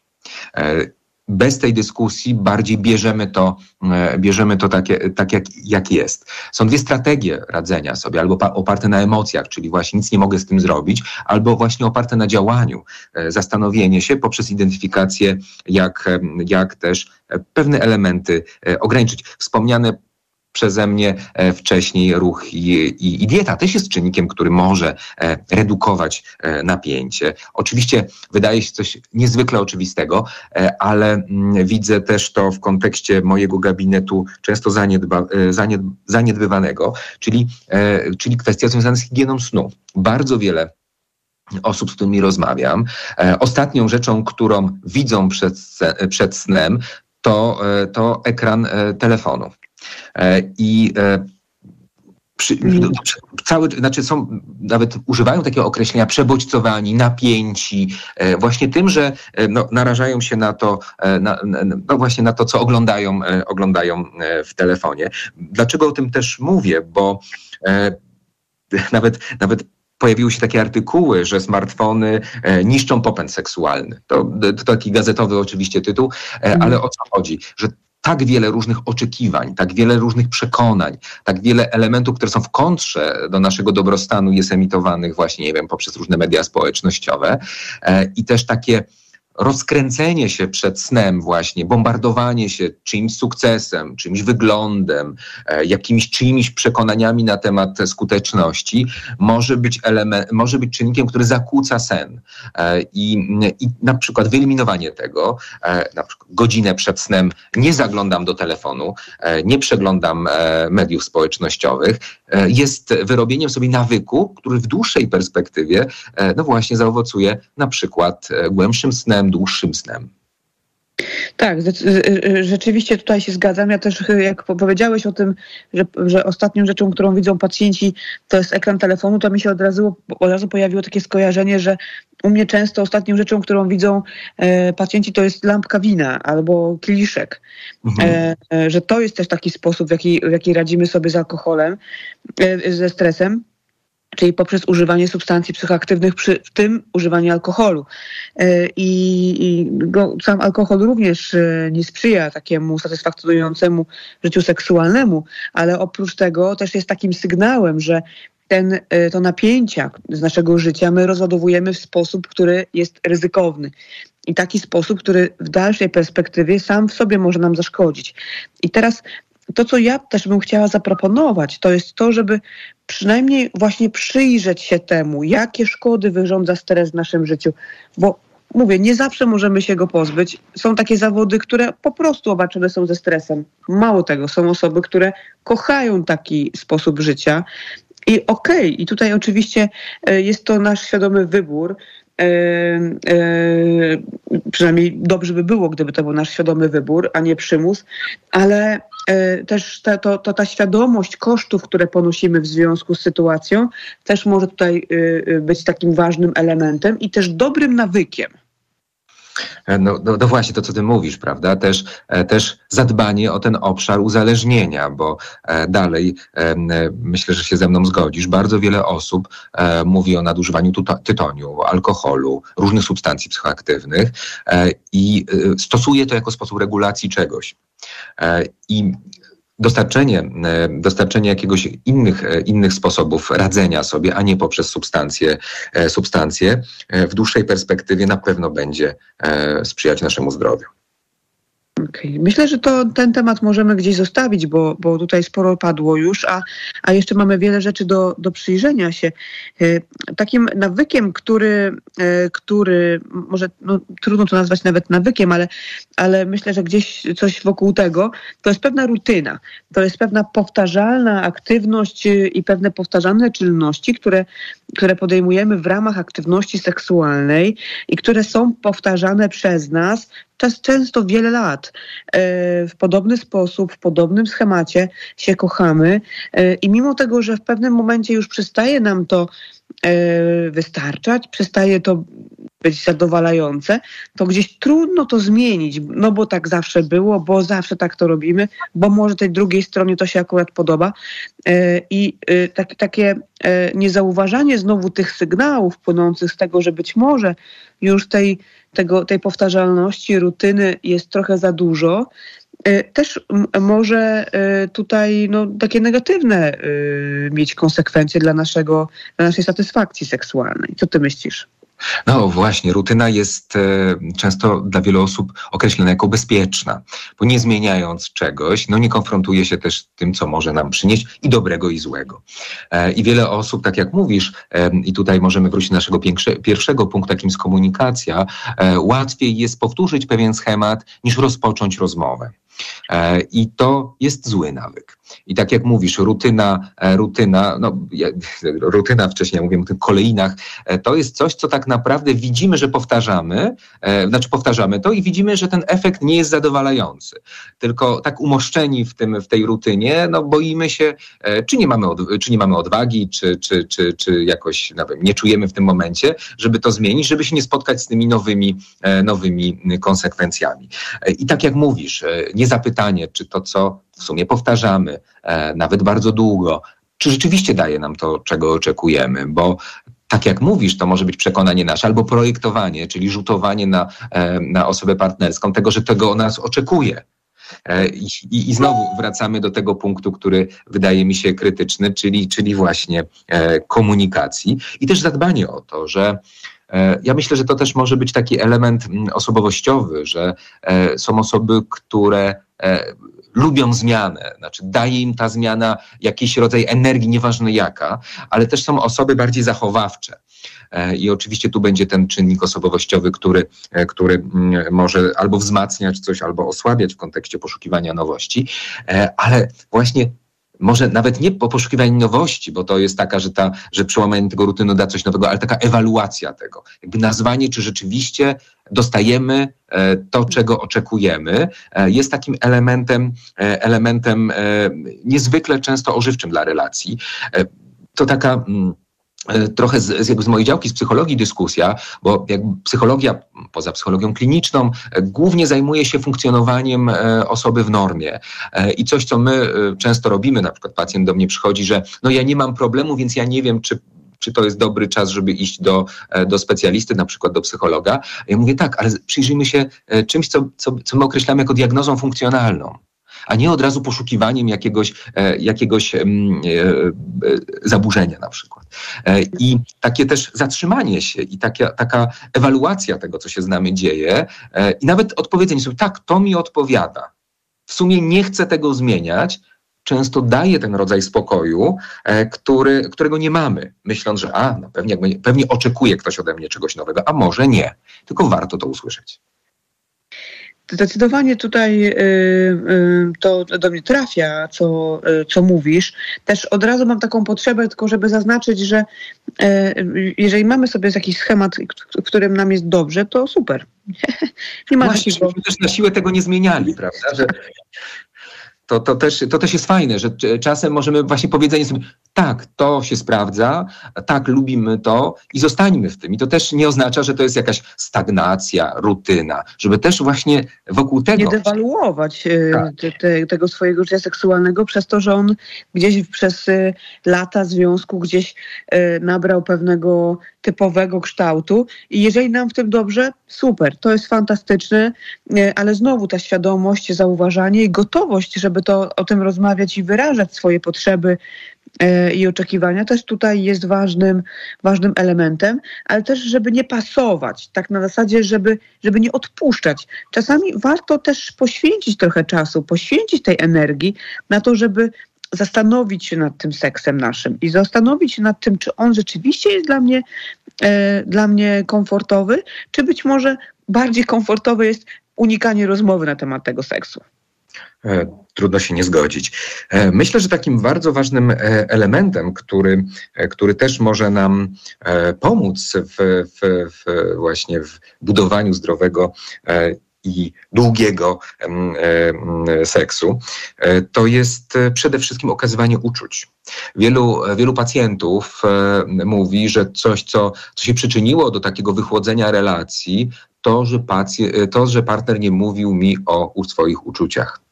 bez tej dyskusji bardziej bierzemy to, e, bierzemy to takie, tak jak, jak jest. Są dwie strategie radzenia sobie, albo oparte na emocjach, czyli właśnie nic nie mogę z tym zrobić, albo właśnie oparte na działaniu, e, zastanowienie się poprzez identyfikację, jak, e, jak też pewne elementy ograniczyć. Wspomniane przeze mnie e, wcześniej ruch i, i, i, dieta też jest czynnikiem, który może e, redukować e, napięcie. Oczywiście wydaje się coś niezwykle oczywistego, ale mm, widzę też to w kontekście mojego gabinetu często zaniedba, zaniedbywanego, czyli, czyli kwestia związana z higieną snu. Bardzo wiele osób, z którymi rozmawiam. Ostatnią rzeczą, którą widzą przed, przed snem, to, to ekran telefonu. E, I e, przy, no, cały, znaczy są, nawet używają takiego określenia przebodźcowani, napięci, e, właśnie tym, że no, narażają się na to, na, no właśnie na to, co oglądają, oglądają w telefonie. Dlaczego o tym też mówię? Bo nawet, nawet pojawiły się takie artykuły, że smartfony niszczą popęd seksualny. To, to taki gazetowy oczywiście tytuł, e, ale o co chodzi? Że tak wiele różnych oczekiwań, tak wiele różnych przekonań, tak wiele elementów, które są w kontrze do naszego dobrostanu, jest emitowanych właśnie, nie wiem, poprzez różne media społecznościowe e, i też takie rozkręcenie się przed snem właśnie, bombardowanie się czymś sukcesem, czymś wyglądem, e, jakimiś czyimiś przekonaniami na temat skuteczności, może być, element, może być czynnikiem, który zakłóca sen. E, I, I na przykład wyeliminowanie tego, e, na przykład godzinę przed snem nie zaglądam do telefonu, nie przeglądam mediów społecznościowych, jest wyrobieniem sobie nawyku, który w dłuższej perspektywie no właśnie zaowocuje na przykład głębszym snem, dłuższym snem. Tak, rzeczywiście tutaj się zgadzam. Ja też, jak powiedziałeś o tym, że, że ostatnią rzeczą, którą widzą pacjenci, to jest ekran telefonu, to mi się od razu, od razu pojawiło takie skojarzenie, że u mnie często ostatnią rzeczą, którą widzą e, pacjenci, to jest lampka wina albo kieliszek. Mhm. E, e że to jest też taki sposób, w jaki, w jaki radzimy sobie z alkoholem, e, ze stresem czyli poprzez używanie substancji psychoaktywnych, przy, w tym używanie alkoholu. E, I, i go, sam alkohol również e, nie sprzyja takiemu satysfakcjonującemu życiu seksualnemu, ale oprócz tego też jest takim sygnałem, że ten, e, to napięcia z naszego życia my rozładowujemy w sposób, który jest ryzykowny. I taki sposób, który w dalszej perspektywie sam w sobie może nam zaszkodzić. I teraz to, co ja też bym chciała zaproponować, to jest to, żeby przynajmniej właśnie przyjrzeć się temu, jakie szkody wyrządza stres w naszym życiu. Bo mówię, nie zawsze możemy się go pozbyć. Są takie zawody, które po prostu obarczone są ze stresem. Mało tego, są osoby, które kochają taki sposób życia. I okej, okay, i tutaj oczywiście e, jest to nasz świadomy wybór, przynajmniej dobrze by było, gdyby to był nasz świadomy wybór, a nie przymus, ale e, też ta, to, to ta świadomość kosztów, które ponosimy w związku z sytuacją, też może tutaj być takim ważnym elementem i też dobrym nawykiem. E, no, no, no, właśnie to, co ty mówisz, prawda? Też, e, też zadbanie o ten obszar uzależnienia, bo e, dalej myślę, że się ze mną zgodzisz. Bardzo wiele osób mówi o nadużywaniu tytoniu, alkoholu, różnych substancji psychoaktywnych i stosuje to jako sposób regulacji czegoś. I dostarczenie, e, dostarczenie jakiegoś innych, e, innych sposobów radzenia sobie, a nie poprzez substancje, e, substancje, w dłuższej perspektywie na pewno będzie sprzyjać naszemu zdrowiu. Okay. Myślę, że to ten temat możemy gdzieś zostawić, bo, bo tutaj sporo padło już, a, a jeszcze mamy wiele rzeczy do, do przyjrzenia się. E, takim nawykiem, który, e, który może no, trudno to nazwać nawet nawykiem, ale, ale myślę, że gdzieś coś wokół tego, to jest pewna rutyna. To jest pewna powtarzalna aktywność i pewne powtarzalne czynności, które, które podejmujemy w ramach aktywności seksualnej i które są powtarzane przez nas czas, często wiele lat e, w podobny sposób, w podobnym schemacie się kochamy e, i mimo tego, że w pewnym momencie już przestaje nam to e, wystarczać, przestaje to być zadowalające, to gdzieś trudno to zmienić, no bo tak zawsze było, bo zawsze tak to robimy, bo może tej drugiej stronie to się akurat podoba. I tak, takie niezauważanie znowu tych sygnałów płynących z tego, że być może już tej tego, tej powtarzalności, rutyny jest trochę za dużo, e, też może e, tutaj no, takie negatywne e, mieć konsekwencje dla, naszego, dla naszej satysfakcji seksualnej. Co ty myślisz? No właśnie, rutyna jest e, często dla wielu osób określona jako bezpieczna, bo nie zmieniając czegoś, no nie konfrontuje się też z tym, co może nam przynieść i dobrego, i złego. E, I wiele osób, tak jak mówisz, e, i tutaj możemy wrócić do naszego pierwszego punktu, jakim jest komunikacja, łatwiej jest powtórzyć pewien schemat, niż rozpocząć rozmowę. E, I to jest zły nawyk. I tak jak mówisz, rutyna, e, rutyna, no, rutyna wcześniej mówię o tych koleinach, e, to jest coś, co tak naprawdę widzimy, że powtarzamy, znaczy powtarzamy to i widzimy, że ten efekt nie jest zadowalający. Tylko tak umoszczeni w, tym, w tej rutynie, no boimy się, czy nie mamy, od, czy nie mamy odwagi, czy, czy, czy, czy jakoś nawet nie czujemy w tym momencie, żeby to zmienić, żeby się nie spotkać z tymi nowymi, nowymi konsekwencjami. I tak jak mówisz, nie zapytanie, czy to, co w sumie powtarzamy, e, nawet bardzo długo, czy rzeczywiście daje nam to, czego oczekujemy, bo tak jak mówisz, to może być przekonanie nasze, albo projektowanie, czyli rzutowanie na, e, na osobę partnerską, tego, że tego o nas oczekuje. E, I, I, znowu wracamy do tego punktu, który wydaje mi się krytyczny, czyli, czyli właśnie komunikacji i też zadbanie o to, że ja myślę, że to też może być taki element mm, osobowościowy, że są osoby, które lubią zmianę, znaczy daje im ta zmiana jakiś rodzaj energii, nieważne jaka, ale też są osoby bardziej zachowawcze. E, I oczywiście tu będzie ten czynnik osobowościowy, który, e, który mm, może albo wzmacniać coś, albo osłabiać w kontekście poszukiwania nowości, e, ale właśnie może nawet nie po poszukiwaniu nowości, bo to jest taka, że, ta, że przełamanie tego rutynu da coś nowego, ale taka ewaluacja tego. Jakby nazwanie, czy rzeczywiście dostajemy e, to, czego oczekujemy, e, jest takim elementem, e, elementem niezwykle często ożywczym dla relacji. To taka mm, trochę z, jakby z mojej działki, z psychologii dyskusja, bo psychologia, poza psychologią kliniczną, e, głównie zajmuje się funkcjonowaniem e, osoby w normie. I coś, co my często robimy, na przykład pacjent do mnie przychodzi, że no ja nie mam problemu, więc ja nie wiem, czy czy to jest dobry czas, żeby iść do, do specjalisty, na przykład do psychologa. Ja mówię tak, ale przyjrzyjmy się czymś, co, co, co my określamy jako diagnozą funkcjonalną a nie od razu poszukiwaniem jakiegoś, e, jakiegoś e, e, zaburzenia na przykład. I takie też zatrzymanie się i taka, taka ewaluacja tego, co się z nami dzieje i nawet odpowiedzenie sobie, tak, to mi odpowiada. W sumie nie chcę tego zmieniać, często daje ten rodzaj spokoju, który, którego nie mamy, myśląc, że a, no pewnie, pewnie oczekuje ktoś ode mnie czegoś nowego, a może nie. Tylko warto to usłyszeć. Zdecydowanie tutaj y, y, to do mnie trafia, co, y, co mówisz. Też od razu mam taką potrzebę, tylko żeby zaznaczyć, że jeżeli mamy sobie jakiś schemat, w którym nam jest dobrze, to super. Nie ma Właśnie, żebyśmy też na siłę tego nie zmieniali, prawda? Że to, to, też, to też jest fajne, że czasem możemy właśnie powiedzenie sobie, tak, to się sprawdza, tak, lubimy to i zostańmy w tym. I to też nie oznacza, że to jest jakaś stagnacja, rutyna, żeby też właśnie wokół tego... Nie dewaluować e, tak. te, te, tego swojego życia seksualnego przez to, że on gdzieś przez e, lata związku gdzieś e, nabrał pewnego typowego kształtu i jeżeli nam w tym dobrze, super, to jest fantastyczne, ale znowu ta świadomość, zauważanie i gotowość, żeby to o tym rozmawiać i wyrażać swoje potrzeby, i oczekiwania też tutaj jest ważnym, ważnym elementem, ale też, żeby nie pasować, tak na zasadzie, żeby, żeby nie odpuszczać. Czasami warto też poświęcić trochę czasu, poświęcić tej energii na to, żeby zastanowić się nad tym seksem naszym i zastanowić się nad tym, czy on rzeczywiście jest dla mnie, e, dla mnie komfortowy, czy być może bardziej komfortowe jest unikanie rozmowy na temat tego seksu. E, trudno się nie zgodzić. E, myślę, że takim bardzo ważnym e, elementem, który, który też może nam pomóc w, w, w właśnie w budowaniu zdrowego i długiego seksu, to jest przede wszystkim okazywanie uczuć. Wielu, wielu pacjentów mówi, że coś, co, co się przyczyniło do takiego wychłodzenia relacji, to że, to, że partner nie mówił mi o swoich uczuciach.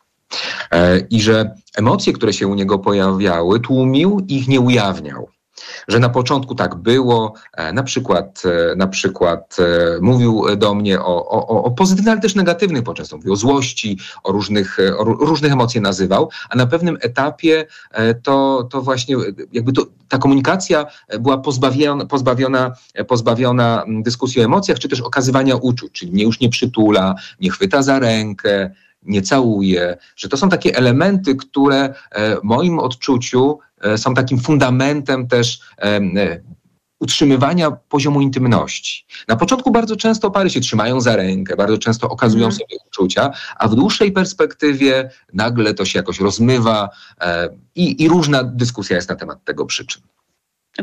E, i że emocje, które się u niego pojawiały, tłumił, ich nie ujawniał. Że na początku tak było, e, na przykład, e, na przykład mówił do mnie o, o, o pozytywnych, ale też negatywnych poczęsto, mówił o złości, o różnych, o różnych emocje nazywał, a na pewnym etapie to, to właśnie jakby to, ta komunikacja była pozbawiona, pozbawiona, pozbawiona dyskusji o emocjach, czy też okazywania uczuć, czyli mnie już nie przytula, nie chwyta za rękę, nie całuje, że to są takie elementy, które w moim odczuciu e, są takim fundamentem też e, utrzymywania poziomu intymności. Na początku bardzo często pary się trzymają za rękę, bardzo często okazują Mhm. sobie uczucia, a w dłuższej perspektywie nagle to się jakoś rozmywa e, i, i różna dyskusja jest na temat tego przyczyn.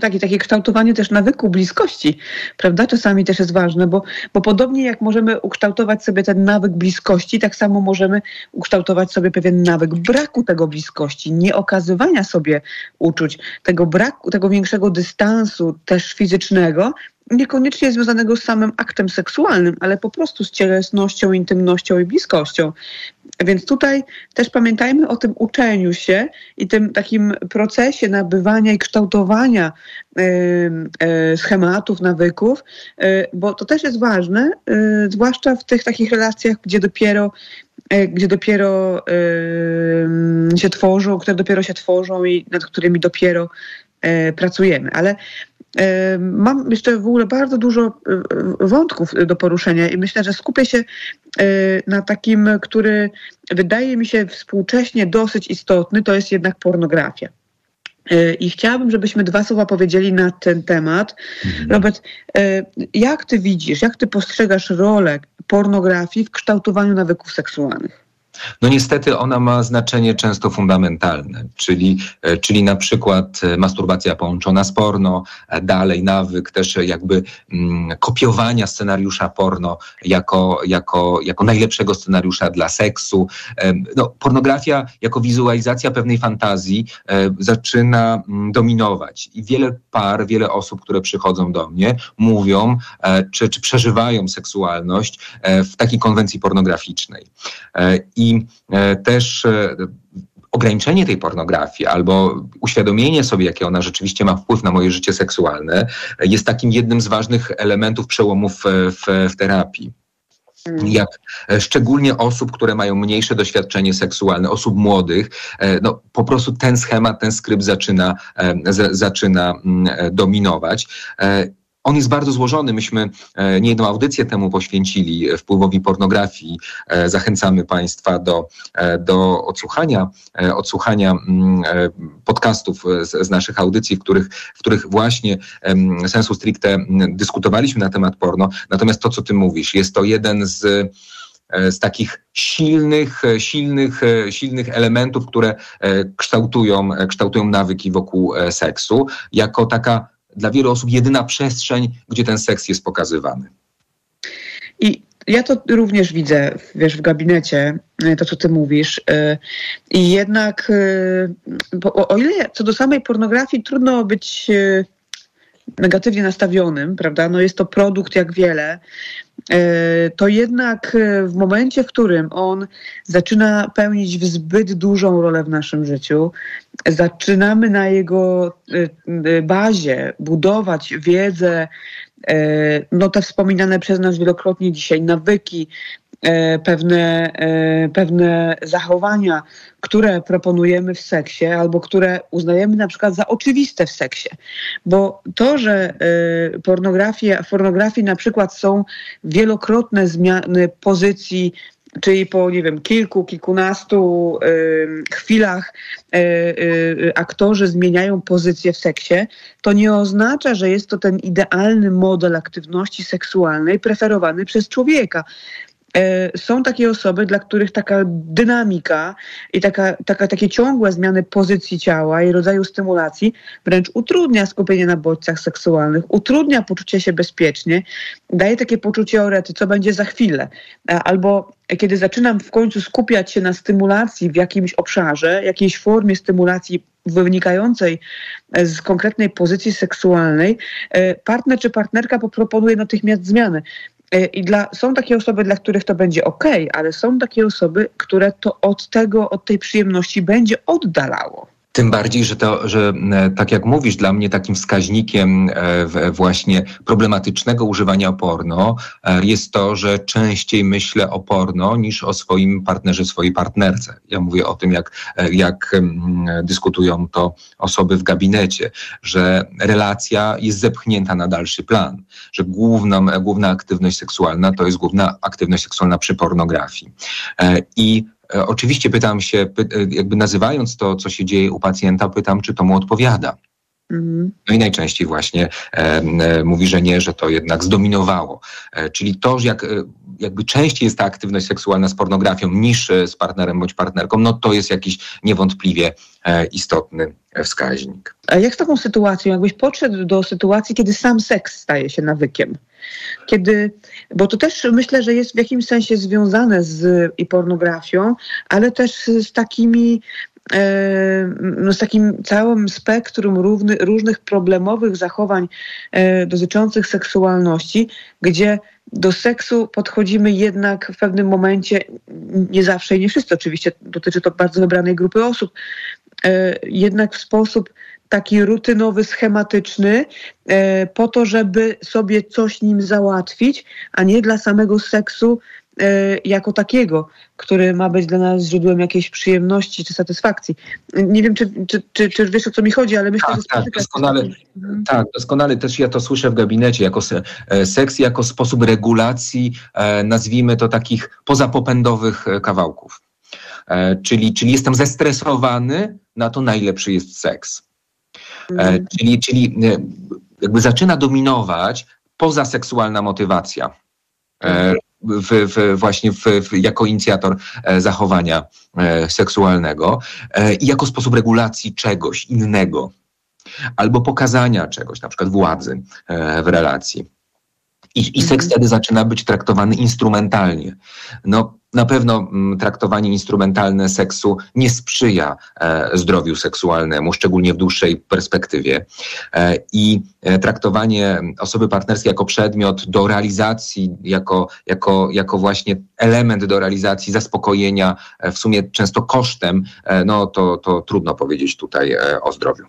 Tak, i takie kształtowanie też nawyku bliskości, prawda? Czasami też jest ważne, bo, bo podobnie jak możemy ukształtować sobie ten nawyk bliskości, tak samo możemy ukształtować sobie pewien nawyk braku tego bliskości, nie okazywania sobie uczuć, tego braku, tego większego dystansu też fizycznego, niekoniecznie związanego z samym aktem seksualnym, ale po prostu z cielesnością, intymnością i bliskością. Więc tutaj też pamiętajmy o tym uczeniu się i tym takim procesie nabywania i kształtowania y, schematów, nawyków, y, bo to też jest ważne, y, zwłaszcza w tych takich relacjach, gdzie dopiero gdzie dopiero się tworzą, które dopiero się tworzą i nad którymi dopiero pracujemy. Ale mam jeszcze w ogóle bardzo dużo y, wątków do poruszenia i myślę, że skupię się y, na takim, który wydaje mi się współcześnie dosyć istotny, to jest jednak pornografia. Y, I chciałabym, żebyśmy dwa słowa powiedzieli na ten temat. Robert, y, jak ty widzisz, jak ty postrzegasz rolę pornografii w kształtowaniu nawyków seksualnych? No niestety ona ma znaczenie często fundamentalne, czyli, e, czyli na przykład e, masturbacja połączona z porno, e, dalej nawyk też jakby mm, kopiowania scenariusza porno jako, jako, jako najlepszego scenariusza dla seksu. No, pornografia jako wizualizacja pewnej fantazji zaczyna mm, dominować i wiele par, wiele osób, które przychodzą do mnie, mówią czy, czy przeżywają seksualność w takiej konwencji pornograficznej. E, I e, też e, ograniczenie tej pornografii albo uświadomienie sobie, jakie ona rzeczywiście ma wpływ na moje życie seksualne, jest takim jednym z ważnych elementów przełomów e, w, w terapii. Jak e, szczególnie osób, które mają mniejsze doświadczenie seksualne, osób młodych, no po prostu ten schemat, ten skrypt zaczyna, zaczyna mm, dominować. On jest bardzo złożony. Myśmy e, niejedną audycję temu poświęcili e, wpływowi pornografii. E, Zachęcamy Państwa do, do odsłuchania, odsłuchania mm, podcastów z, z naszych audycji, w których, w których właśnie sensu stricte dyskutowaliśmy na temat porno. Natomiast to, co Ty mówisz, jest to jeden z z takich silnych, silnych, silnych elementów, które kształtują, kształtują nawyki wokół seksu, jako taka dla wielu osób jedyna przestrzeń, gdzie ten seks jest pokazywany. I ja to również widzę, wiesz, w gabinecie, e, to co ty mówisz. e, I jednak, e, o ile co do samej pornografii trudno być negatywnie nastawionym, prawda? No jest to produkt jak wiele, e, to jednak e, w momencie, w którym on zaczyna pełnić zbyt dużą rolę w naszym życiu, zaczynamy na jego e, bazie budować wiedzę, no te wspominane przez nas wielokrotnie dzisiaj nawyki, pewne, e, pewne zachowania, które proponujemy w seksie albo które uznajemy na przykład za oczywiste w seksie. Bo to, że e, pornografia, w pornografii na przykład są wielokrotne zmiany pozycji czyli po, nie wiem, kilku, kilkunastu em, chwilach e, e, aktorzy zmieniają pozycję w seksie, to nie oznacza, że jest to ten idealny model aktywności seksualnej preferowany przez człowieka. E, Są takie osoby, dla których taka dynamika i taka, taka, takie ciągłe zmiany pozycji ciała i rodzaju stymulacji wręcz utrudnia skupienie na bodźcach seksualnych, utrudnia poczucie się bezpiecznie, daje takie poczucie orety, co będzie za chwilę. A- Albo kiedy zaczynam w końcu skupiać się na stymulacji w jakimś obszarze, jakiejś formie stymulacji wynikającej e, z konkretnej pozycji seksualnej, e, partner czy partnerka poproponuje natychmiast zmiany. E, I dla, są takie osoby, dla których to będzie ok, ale są takie osoby, które to od tego, od tej przyjemności będzie oddalało. Tym bardziej, że to, że e, tak jak mówisz, dla mnie takim wskaźnikiem e, właśnie problematycznego używania porno e, jest to, że częściej myślę o porno niż o swoim partnerze, swojej partnerce. Ja mówię o tym, jak, jak mm, dyskutują to osoby w gabinecie, że relacja jest zepchnięta na dalszy plan, że główna, główna aktywność seksualna to jest główna aktywność seksualna przy pornografii. I Oczywiście pytam się, e, jakby nazywając to, co się dzieje u pacjenta, pytam, czy to mu odpowiada. No i najczęściej właśnie e, mówi, że nie, że to jednak zdominowało. E, czyli to, jak, e, jakby częściej jest ta aktywność seksualna z pornografią niż e, z partnerem bądź partnerką, no to jest jakiś niewątpliwie e, istotny wskaźnik. A jak z taką sytuacją, jakbyś podszedł do sytuacji, kiedy sam seks staje się nawykiem? Kiedy, bo to też myślę, że jest w jakimś sensie związane z i pornografią, ale też z takimi no, z takim całym spektrum równy, różnych problemowych zachowań e, dotyczących seksualności, gdzie do seksu podchodzimy jednak w pewnym momencie, nie zawsze i nie wszyscy oczywiście, dotyczy to bardzo wybranej grupy osób, e, jednak w sposób taki rutynowy, schematyczny, e, po to, żeby sobie coś nim załatwić, a nie dla samego seksu jako takiego, który ma być dla nas źródłem jakiejś przyjemności czy satysfakcji. Nie wiem, czy, czy, czy, czy wiesz o co mi chodzi, ale myślę, tak, że tak, doskonale, mhm. tak, doskonale też ja to słyszę w gabinecie, jako e, seks, jako sposób regulacji, e, nazwijmy to takich pozapopędowych kawałków. Czyli, czyli jestem zestresowany, na to najlepszy jest seks. Mhm. Czyli, czyli jakby zaczyna dominować pozaseksualna motywacja. Mhm w, w, właśnie w, jako inicjator e, zachowania e, seksualnego e, i jako sposób regulacji czegoś innego albo pokazania czegoś, na przykład władzy w relacji. I, I seks mhm. wtedy zaczyna być traktowany instrumentalnie. No, na pewno mm, traktowanie instrumentalne seksu nie sprzyja e, zdrowiu seksualnemu, szczególnie w dłuższej perspektywie. E, I e, traktowanie osoby partnerskiej jako przedmiot do realizacji, jako, jako, jako właśnie element do realizacji zaspokojenia, w sumie często kosztem, no to, to trudno powiedzieć tutaj o zdrowiu.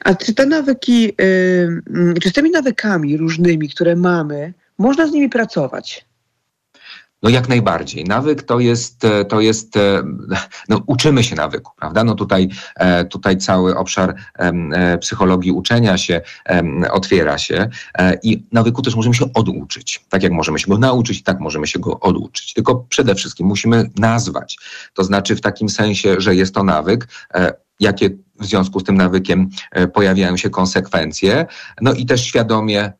A czy te nawyki, y, mm, czy z tymi nawykami różnymi, które mamy, można z nimi pracować? No jak najbardziej. Nawyk to jest, e, to jest e, no uczymy się nawyku, prawda? No tutaj, e, tutaj cały obszar psychologii uczenia się otwiera się i nawyku też możemy się oduczyć. Tak jak możemy się go nauczyć, tak możemy się go oduczyć. Tylko przede wszystkim musimy nazwać. To znaczy w takim sensie, że jest to nawyk, jakie w związku z tym nawykiem pojawiają się konsekwencje, no i też świadomie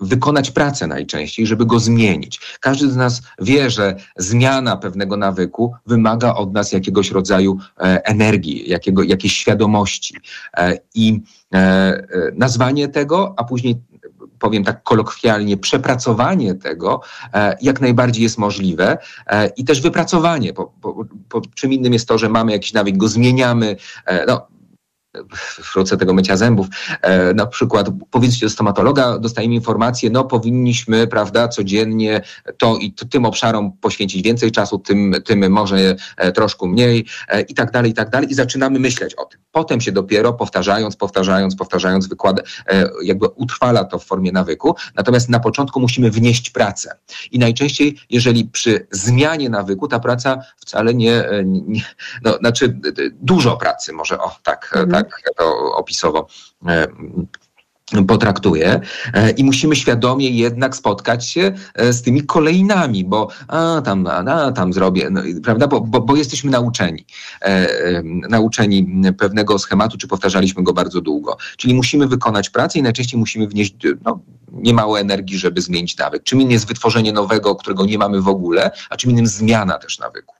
wykonać pracę najczęściej, żeby go zmienić. Każdy z nas wie, że zmiana pewnego nawyku wymaga od nas jakiegoś rodzaju e, energii, jakiego, jakiejś świadomości. E, I e, nazwanie tego, a później powiem tak kolokwialnie, przepracowanie tego jak najbardziej jest możliwe i też wypracowanie. Po, po, po, czym innym jest to, że mamy jakiś nawyk, go zmieniamy. No, wrócę tego mycia zębów, e, na przykład powiedzcie do stomatologa, dostajemy informację, no powinniśmy, prawda, codziennie to i tym obszarom poświęcić więcej czasu, tym, tym może e, troszkę mniej e, i tak dalej, i tak dalej i zaczynamy myśleć o tym. Potem się dopiero powtarzając, powtarzając, powtarzając wykład, jakby utrwala to w formie nawyku, natomiast na początku musimy wnieść pracę i najczęściej, jeżeli przy zmianie nawyku ta praca wcale nie, nie no, znaczy dużo pracy, może o, tak, mhm. tak tak to opisowo e, potraktuje i musimy świadomie jednak spotkać się e, z tymi kolejnami, bo a tam, a, tam zrobię, no, prawda, bo, bo, bo, jesteśmy nauczeni, e, nauczeni pewnego schematu, czy powtarzaliśmy go bardzo długo. Czyli musimy wykonać pracę i najczęściej musimy wnieść no, niemało energii, żeby zmienić nawyk. Czym innym jest wytworzenie nowego, którego nie mamy w ogóle, a czym innym zmiana też nawyku.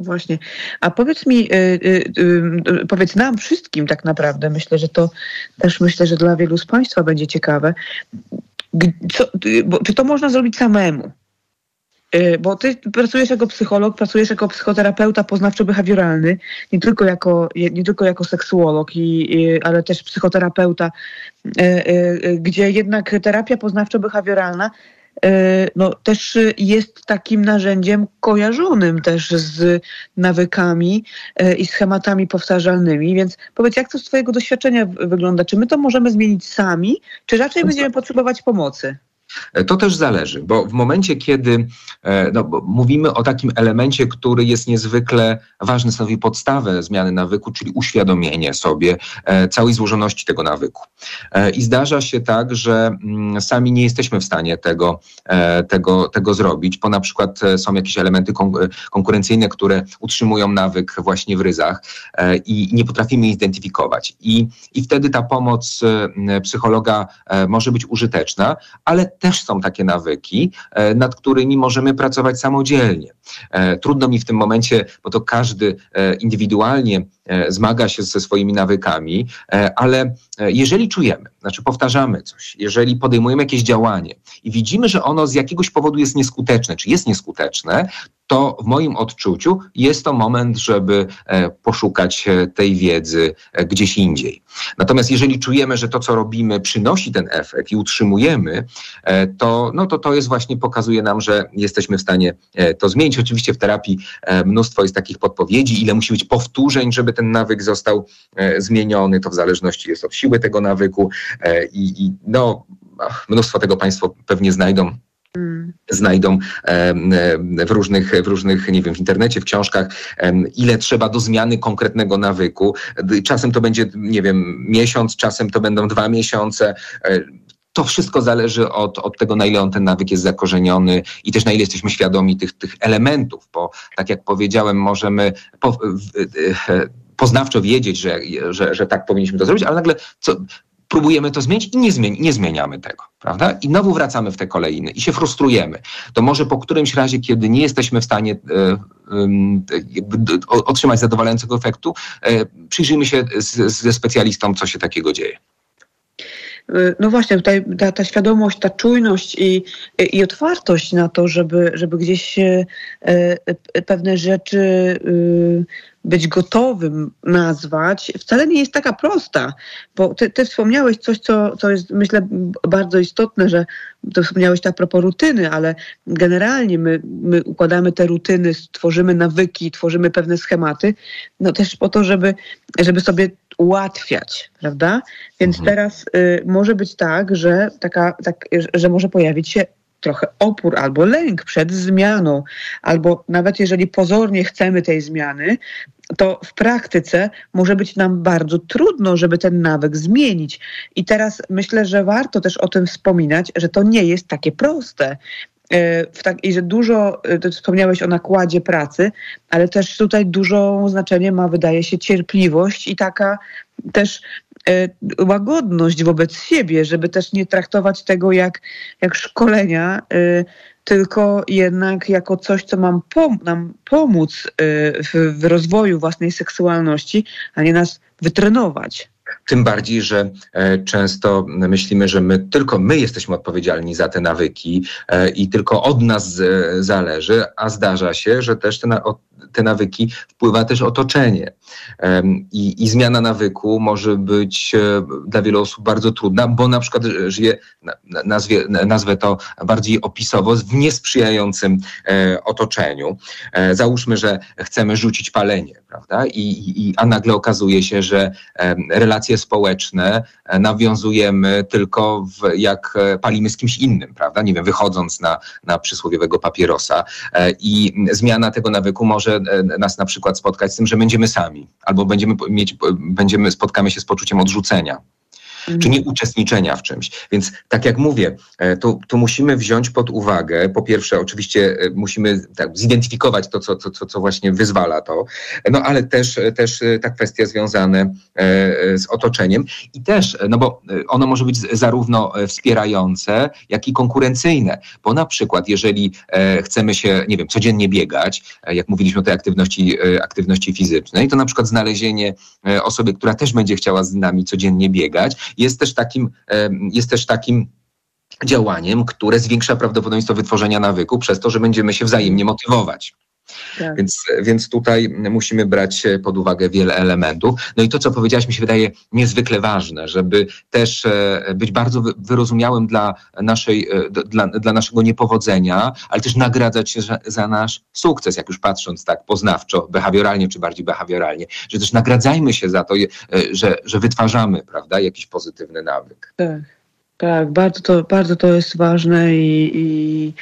Właśnie. A powiedz mi, y, y, y, powiedz nam wszystkim tak naprawdę, myślę, że to też myślę, że dla wielu z Państwa będzie ciekawe. Co, bo, czy to można zrobić samemu? Bo ty pracujesz jako psycholog, pracujesz jako psychoterapeuta poznawczo-behawioralny, nie tylko jako, nie tylko jako seksuolog, i, i, ale też psychoterapeuta, gdzie jednak terapia poznawczo-behawioralna no, też jest takim narzędziem kojarzonym też z nawykami e, i schematami powtarzalnymi. Więc powiedz, jak to z Twojego doświadczenia wygląda? Czy my to możemy zmienić sami, czy raczej będziemy potrzebować pomocy? To też zależy, bo w momencie, kiedy no, mówimy o takim elemencie, który jest niezwykle ważny, stanowi podstawę zmiany nawyku, czyli uświadomienie sobie całej złożoności tego nawyku. I zdarza się tak, że mm, sami nie jesteśmy w stanie tego, tego, tego zrobić, bo na przykład są jakieś elementy konkurencyjne, które utrzymują nawyk właśnie w ryzach i nie potrafimy identyfikować. I, i wtedy ta pomoc psychologa może być użyteczna, ale też są takie nawyki, e, nad którymi możemy pracować samodzielnie. E, trudno mi w tym momencie, bo to każdy e, indywidualnie zmaga się ze swoimi nawykami, ale jeżeli czujemy, znaczy powtarzamy coś, jeżeli podejmujemy jakieś działanie i widzimy, że ono z jakiegoś powodu jest nieskuteczne, czy jest nieskuteczne, to w moim odczuciu jest to moment, żeby e, poszukać e, tej wiedzy e, gdzieś indziej. Natomiast jeżeli czujemy, że to, co robimy, przynosi ten efekt i utrzymujemy, to, no to to jest właśnie, pokazuje nam, że jesteśmy w stanie to zmienić. Oczywiście w terapii mnóstwo jest takich podpowiedzi, ile musi być powtórzeń, żeby ten nawyk został zmieniony. To w zależności jest od siły tego nawyku i, i no, mnóstwo tego Państwo pewnie znajdą znajdą w różnych, w różnych, nie wiem, w internecie, w książkach, ile trzeba do zmiany konkretnego nawyku. Czasem to będzie, nie wiem, miesiąc, czasem to będą dwa miesiące. E, to wszystko zależy od, od tego, na ile on ten nawyk jest zakorzeniony i też na ile jesteśmy świadomi tych, tych elementów, bo tak jak powiedziałem, możemy po, e, poznawczo wiedzieć, że, że, że tak powinniśmy to zrobić, ale nagle co, próbujemy to zmienić i nie, zmieni, nie zmieniamy tego, prawda? I znowu wracamy w te kolejny i się frustrujemy. To może po którymś razie, kiedy nie jesteśmy w stanie e, otrzymać zadowalającego efektu, e, przyjrzyjmy się z, ze specjalistą, co się takiego dzieje. Y, no właśnie, tutaj ta, ta świadomość, ta czujność i, i otwartość na to, żeby, żeby gdzieś y, y, pewne rzeczy być gotowym nazwać, wcale nie jest taka prosta, bo ty, ty wspomniałeś coś, co, co jest myślę bardzo istotne, że to wspomniałeś a propos rutyny, ale generalnie my, my układamy te rutyny, tworzymy nawyki, tworzymy pewne schematy, no też po to, żeby, żeby sobie ułatwiać, prawda? Więc mhm. teraz y, może być tak, że, taka, tak, że może pojawić się trochę opór albo lęk przed zmianą, albo nawet jeżeli pozornie chcemy tej zmiany, to w praktyce może być nam bardzo trudno, żeby ten nawyk zmienić. I teraz myślę, że warto też o tym wspominać, że to nie jest takie proste. E, tak, I że dużo, e, wspomniałeś o nakładzie pracy, ale też tutaj dużo znaczenie ma, wydaje się, cierpliwość i taka też e, łagodność wobec siebie, żeby też nie traktować tego jak, jak szkolenia, tylko jednak jako coś, co mam pom nam pomóc w rozwoju własnej seksualności, a nie nas wytrenować. Tym bardziej, że e, często myślimy, że my tylko my jesteśmy odpowiedzialni za te nawyki e, i tylko od nas zależy, a zdarza się, że też te, te nawyki wpływa też otoczenie. I, I, zmiana nawyku może być e, dla wielu osób bardzo trudna, bo na przykład żyje, nazwie, nazwę to bardziej opisowo, w niesprzyjającym otoczeniu. Załóżmy, że chcemy rzucić palenie, prawda? I, i, a nagle okazuje się, że relacje społeczne e, nawiązujemy tylko w, jak e, palimy z kimś innym, prawda? Nie wiem, wychodząc na, na przysłowiowego papierosa. E, I zmiana tego nawyku może nas na przykład spotkać z tym, że będziemy sami, albo będziemy mieć, będziemy, spotkamy się z poczuciem odrzucenia czy nie uczestniczenia w czymś. Więc tak jak mówię, e, to, to musimy wziąć pod uwagę, po pierwsze oczywiście e, musimy tak, zidentyfikować to, co, co, co właśnie wyzwala to, no ale też, też e, ta kwestia związane z otoczeniem i też, no bo ono może być zarówno wspierające, jak i konkurencyjne, bo na przykład jeżeli chcemy się, nie wiem, codziennie biegać, jak mówiliśmy o tej aktywności, aktywności fizycznej, to na przykład znalezienie osoby, która też będzie chciała z nami codziennie biegać, jest też takim, jest też takim działaniem, które zwiększa prawdopodobieństwo wytworzenia nawyku przez to, że będziemy się wzajemnie motywować. Tak. Więc, więc tutaj musimy brać pod uwagę wiele elementów. No i to, co powiedziałaś, mi się wydaje niezwykle ważne, żeby też e, być bardzo wyrozumiałym dla, naszej, e, dla, dla naszego niepowodzenia, ale też nagradzać się za, nasz sukces, jak już patrząc tak poznawczo, behawioralnie czy bardziej behawioralnie, że też nagradzajmy się za to, e, że, że wytwarzamy prawda, jakiś pozytywny nawyk. Tak. Tak, bardzo to, bardzo to jest ważne i, i,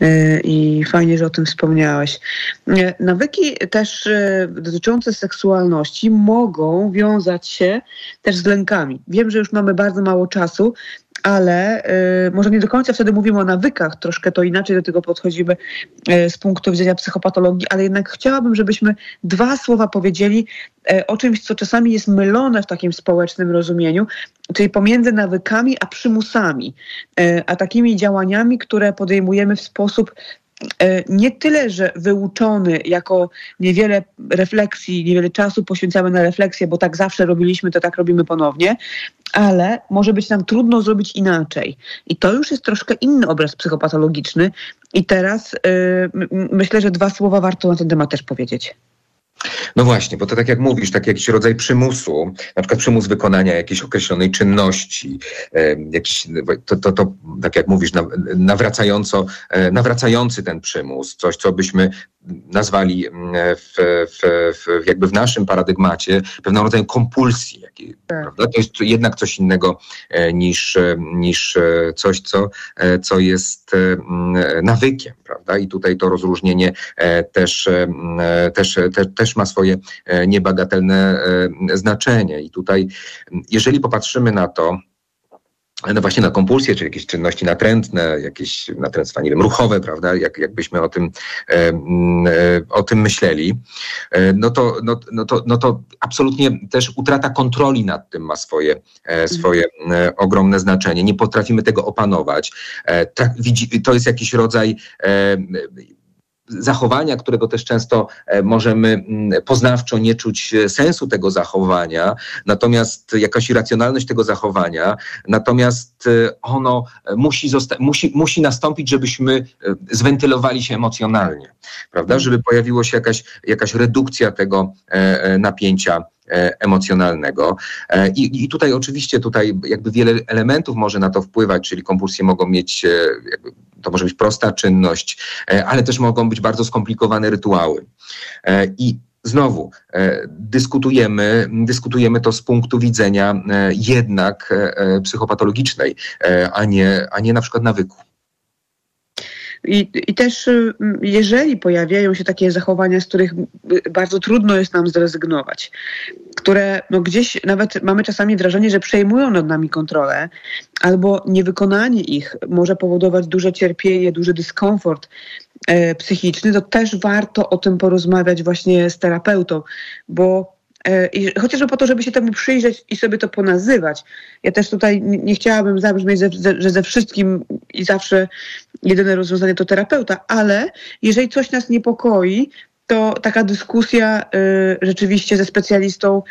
e, i fajnie, że o tym wspomniałeś. E, nawyki też e, dotyczące seksualności mogą wiązać się też z lękami. Wiem, że już mamy bardzo mało czasu, ale y, może nie do końca wtedy mówimy o nawykach, troszkę to inaczej do tego podchodzimy y, z punktu widzenia psychopatologii, ale jednak chciałabym, żebyśmy dwa słowa powiedzieli y, o czymś, co czasami jest mylone w takim społecznym rozumieniu, czyli pomiędzy nawykami a przymusami, a takimi działaniami, które podejmujemy w sposób nie tyle, że wyuczony jako niewiele refleksji, niewiele czasu poświęcamy na refleksję, bo tak zawsze robiliśmy, to tak robimy ponownie, ale może być nam trudno zrobić inaczej. I to już jest troszkę inny obraz psychopatologiczny. I teraz yy, myślę, że dwa słowa warto na ten temat też powiedzieć. No właśnie, bo to tak jak mówisz, tak jakiś rodzaj przymusu, na przykład przymus wykonania jakiejś określonej czynności, jakiś, to, to, to tak jak mówisz, nawracająco, e, nawracający ten przymus, coś, co byśmy nazwali w, w, w, jakby w naszym paradygmacie pewną rodzaju kompulsji. Jakiej, tak. prawda? To jest jednak coś innego e, niż, niż coś, co, e, co jest nawykiem. Prawda? I tutaj to rozróżnienie też, też, też, też ma swoje e, niebagatelne e, znaczenie. I tutaj, jeżeli popatrzymy na to, no właśnie na kompulsję, czy jakieś czynności natrętne, jakieś natręctwa, nie wiem, ruchowe, prawda, jak, jakbyśmy o tym, e, o tym myśleli, no to, no, no, to, no to absolutnie też utrata kontroli nad tym ma swoje, swoje ogromne znaczenie. Nie potrafimy tego opanować. Tak, to jest jakiś rodzaj zachowania, którego też często e, możemy mm, poznawczo nie czuć e, sensu tego zachowania, natomiast jakaś irracjonalność tego zachowania, natomiast e, ono musi, musi, musi nastąpić, żebyśmy zwentylowali się emocjonalnie, prawda? Żeby pojawiło się jakaś, jakaś redukcja tego napięcia emocjonalnego. I, I, tutaj oczywiście tutaj jakby wiele elementów może na to wpływać, czyli kompulsje mogą mieć to może być prosta czynność, e, ale też mogą być bardzo skomplikowane rytuały. E, I znowu e, dyskutujemy, dyskutujemy to z punktu widzenia jednak psychopatologicznej, a nie, a nie na przykład nawyku. I, I też jeżeli pojawiają się takie zachowania, z których bardzo trudno jest nam zrezygnować, które no gdzieś nawet mamy czasami wrażenie, że przejmują nad nami kontrolę, albo niewykonanie ich może powodować duże cierpienie, duży dyskomfort e, psychiczny, to też warto o tym porozmawiać właśnie z terapeutą, bo i chociażby po to, żeby się temu przyjrzeć i sobie to ponazywać. Ja też tutaj nie chciałabym zabrzmieć, że ze wszystkim i zawsze jedyne rozwiązanie to terapeuta, ale jeżeli coś nas niepokoi, to taka dyskusja y, rzeczywiście ze specjalistą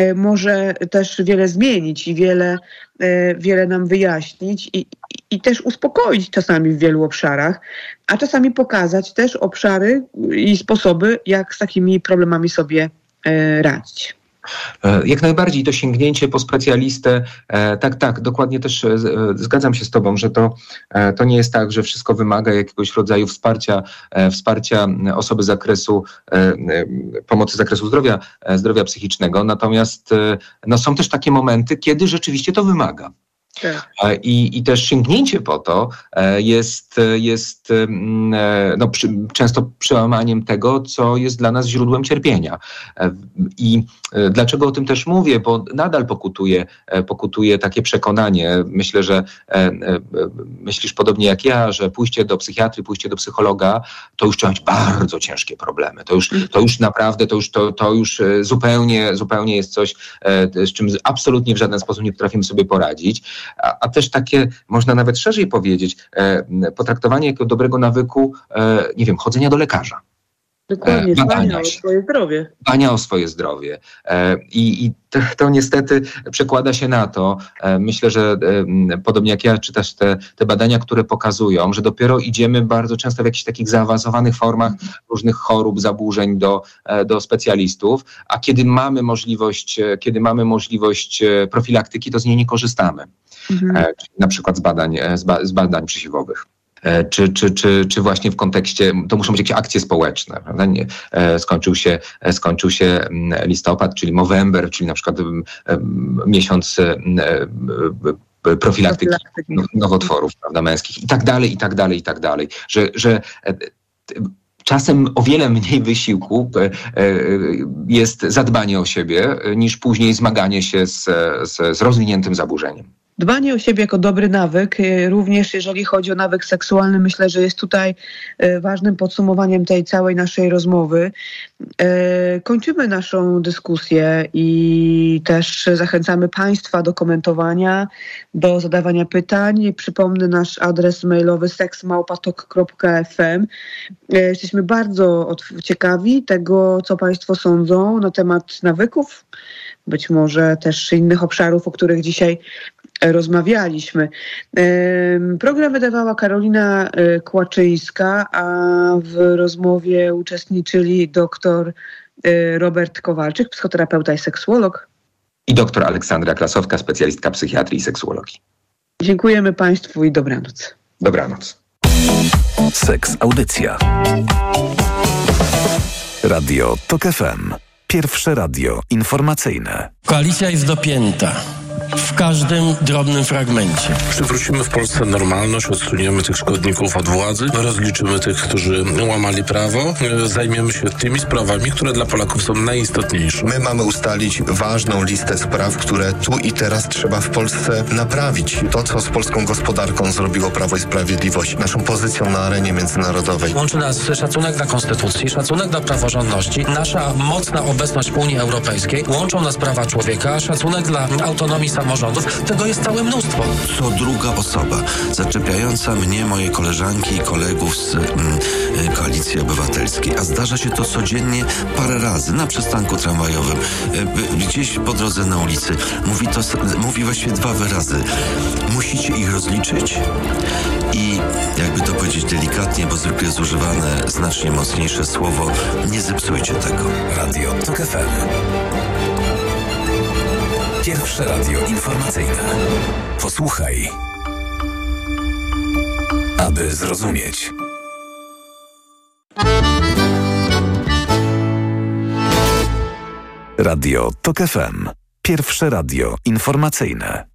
y, może też wiele zmienić i wiele, y, wiele nam wyjaśnić i, i też uspokoić czasami w wielu obszarach, a czasami pokazać też obszary i sposoby, jak z takimi problemami sobie radzić. E, jak najbardziej to sięgnięcie po specjalistę, e, tak, tak, dokładnie też e, zgadzam się z Tobą, że to, to nie jest tak, że wszystko wymaga jakiegoś rodzaju wsparcia, wsparcia osoby z zakresu pomocy z zakresu zdrowia, zdrowia psychicznego. Natomiast no, są też takie momenty, kiedy rzeczywiście to wymaga. I, I też sięgnięcie po to e, jest, jest mm, e, no, przy, często przełamaniem tego, co jest dla nas źródłem cierpienia. E, I dlaczego o tym też mówię? Bo nadal pokutuje, pokutuje takie przekonanie. Myślę, że myślisz podobnie jak ja, że pójście do psychiatry, pójście do psychologa, to już trzeba mieć bardzo ciężkie problemy. To już, to już naprawdę, to już, to, to już zupełnie, zupełnie jest coś, z czym absolutnie w żaden sposób nie potrafimy sobie poradzić a, a też takie, można nawet szerzej powiedzieć, e, potraktowanie jako dobrego nawyku, e, nie wiem, chodzenia do lekarza. Dokładnie, dbania o swoje zdrowie. Dbania o swoje zdrowie. I, i to, to, niestety przekłada się na to, e, myślę, że podobnie jak ja, czy też te, te badania, które pokazują, że dopiero idziemy bardzo często w jakichś takich zaawansowanych formach różnych chorób, zaburzeń do, do specjalistów, a kiedy mamy możliwość, kiedy mamy możliwość profilaktyki, to z niej nie korzystamy mhm. E, na przykład z badań, e, z badań przesiewowych e, czy, czy, czy, czy właśnie w kontekście, to muszą być jakieś akcje społeczne, prawda? Nie, skończył, się, skończył się mm, listopad, czyli Movember, czyli na przykład mm, miesiąc e, profilaktyki now- nowotworów prawda, męskich i tak dalej, i tak dalej, i tak dalej. Że, że e, czasem o wiele mniej wysiłku e, e, jest zadbanie o siebie e, niż później zmaganie się z, z, z rozwiniętym zaburzeniem. Dbanie o siebie jako dobry nawyk, e, również jeżeli chodzi o nawyk seksualny, myślę, że jest tutaj e, ważnym podsumowaniem tej całej naszej rozmowy. E, Kończymy naszą dyskusję i też zachęcamy Państwa do komentowania, do zadawania pytań. Przypomnę nasz adres mailowy seksmałpatok.fm. Jesteśmy bardzo ciekawi tego, co Państwo sądzą na temat nawyków, być może też innych obszarów, o których dzisiaj rozmawialiśmy. Program wydawała Karolina e, Kłaczyńska, a w rozmowie uczestniczyli dr e, Robert Kowalczyk, psychoterapeuta i seksuolog. I doktor Aleksandra Klasowska, specjalistka psychiatrii i seksuologii. Dziękujemy Państwu i dobranoc. Dobranoc. Seks Audycja. Radio TOK FM. Pierwsze radio informacyjne. Koalicja jest dopięta w każdym drobnym fragmencie. Przywrócimy w Polsce normalność, odsuniemy tych szkodników od władzy, rozliczymy tych, którzy łamali prawo, e, zajmiemy się tymi sprawami, które dla Polaków są najistotniejsze. My mamy ustalić ważną listę spraw, które tu i teraz trzeba w Polsce naprawić. To, co z polską gospodarką zrobiło Prawo i Sprawiedliwość, naszą pozycją na arenie międzynarodowej. Łączy nas szacunek dla konstytucji, szacunek dla praworządności, nasza mocna obecność w Unii Europejskiej, łączą nas prawa człowieka, szacunek dla autonomii samorządów. Tego jest całe mnóstwo. co druga osoba zaczepiająca mnie, moje koleżanki i kolegów z mm, y, Koalicji Obywatelskiej. A zdarza się to codziennie parę razy na przystanku tramwajowym, y, gdzieś po drodze na ulicy. Mówi to, mówi właściwie dwa wyrazy. Musicie ich rozliczyć i jakby to powiedzieć delikatnie, bo zwykle jest używane znacznie mocniejsze słowo, nie zepsujcie tego. Radio TOK FM. Pierwsze radio informacyjne. Posłuchaj. Aby zrozumieć. Radio TOK FM. Pierwsze radio informacyjne.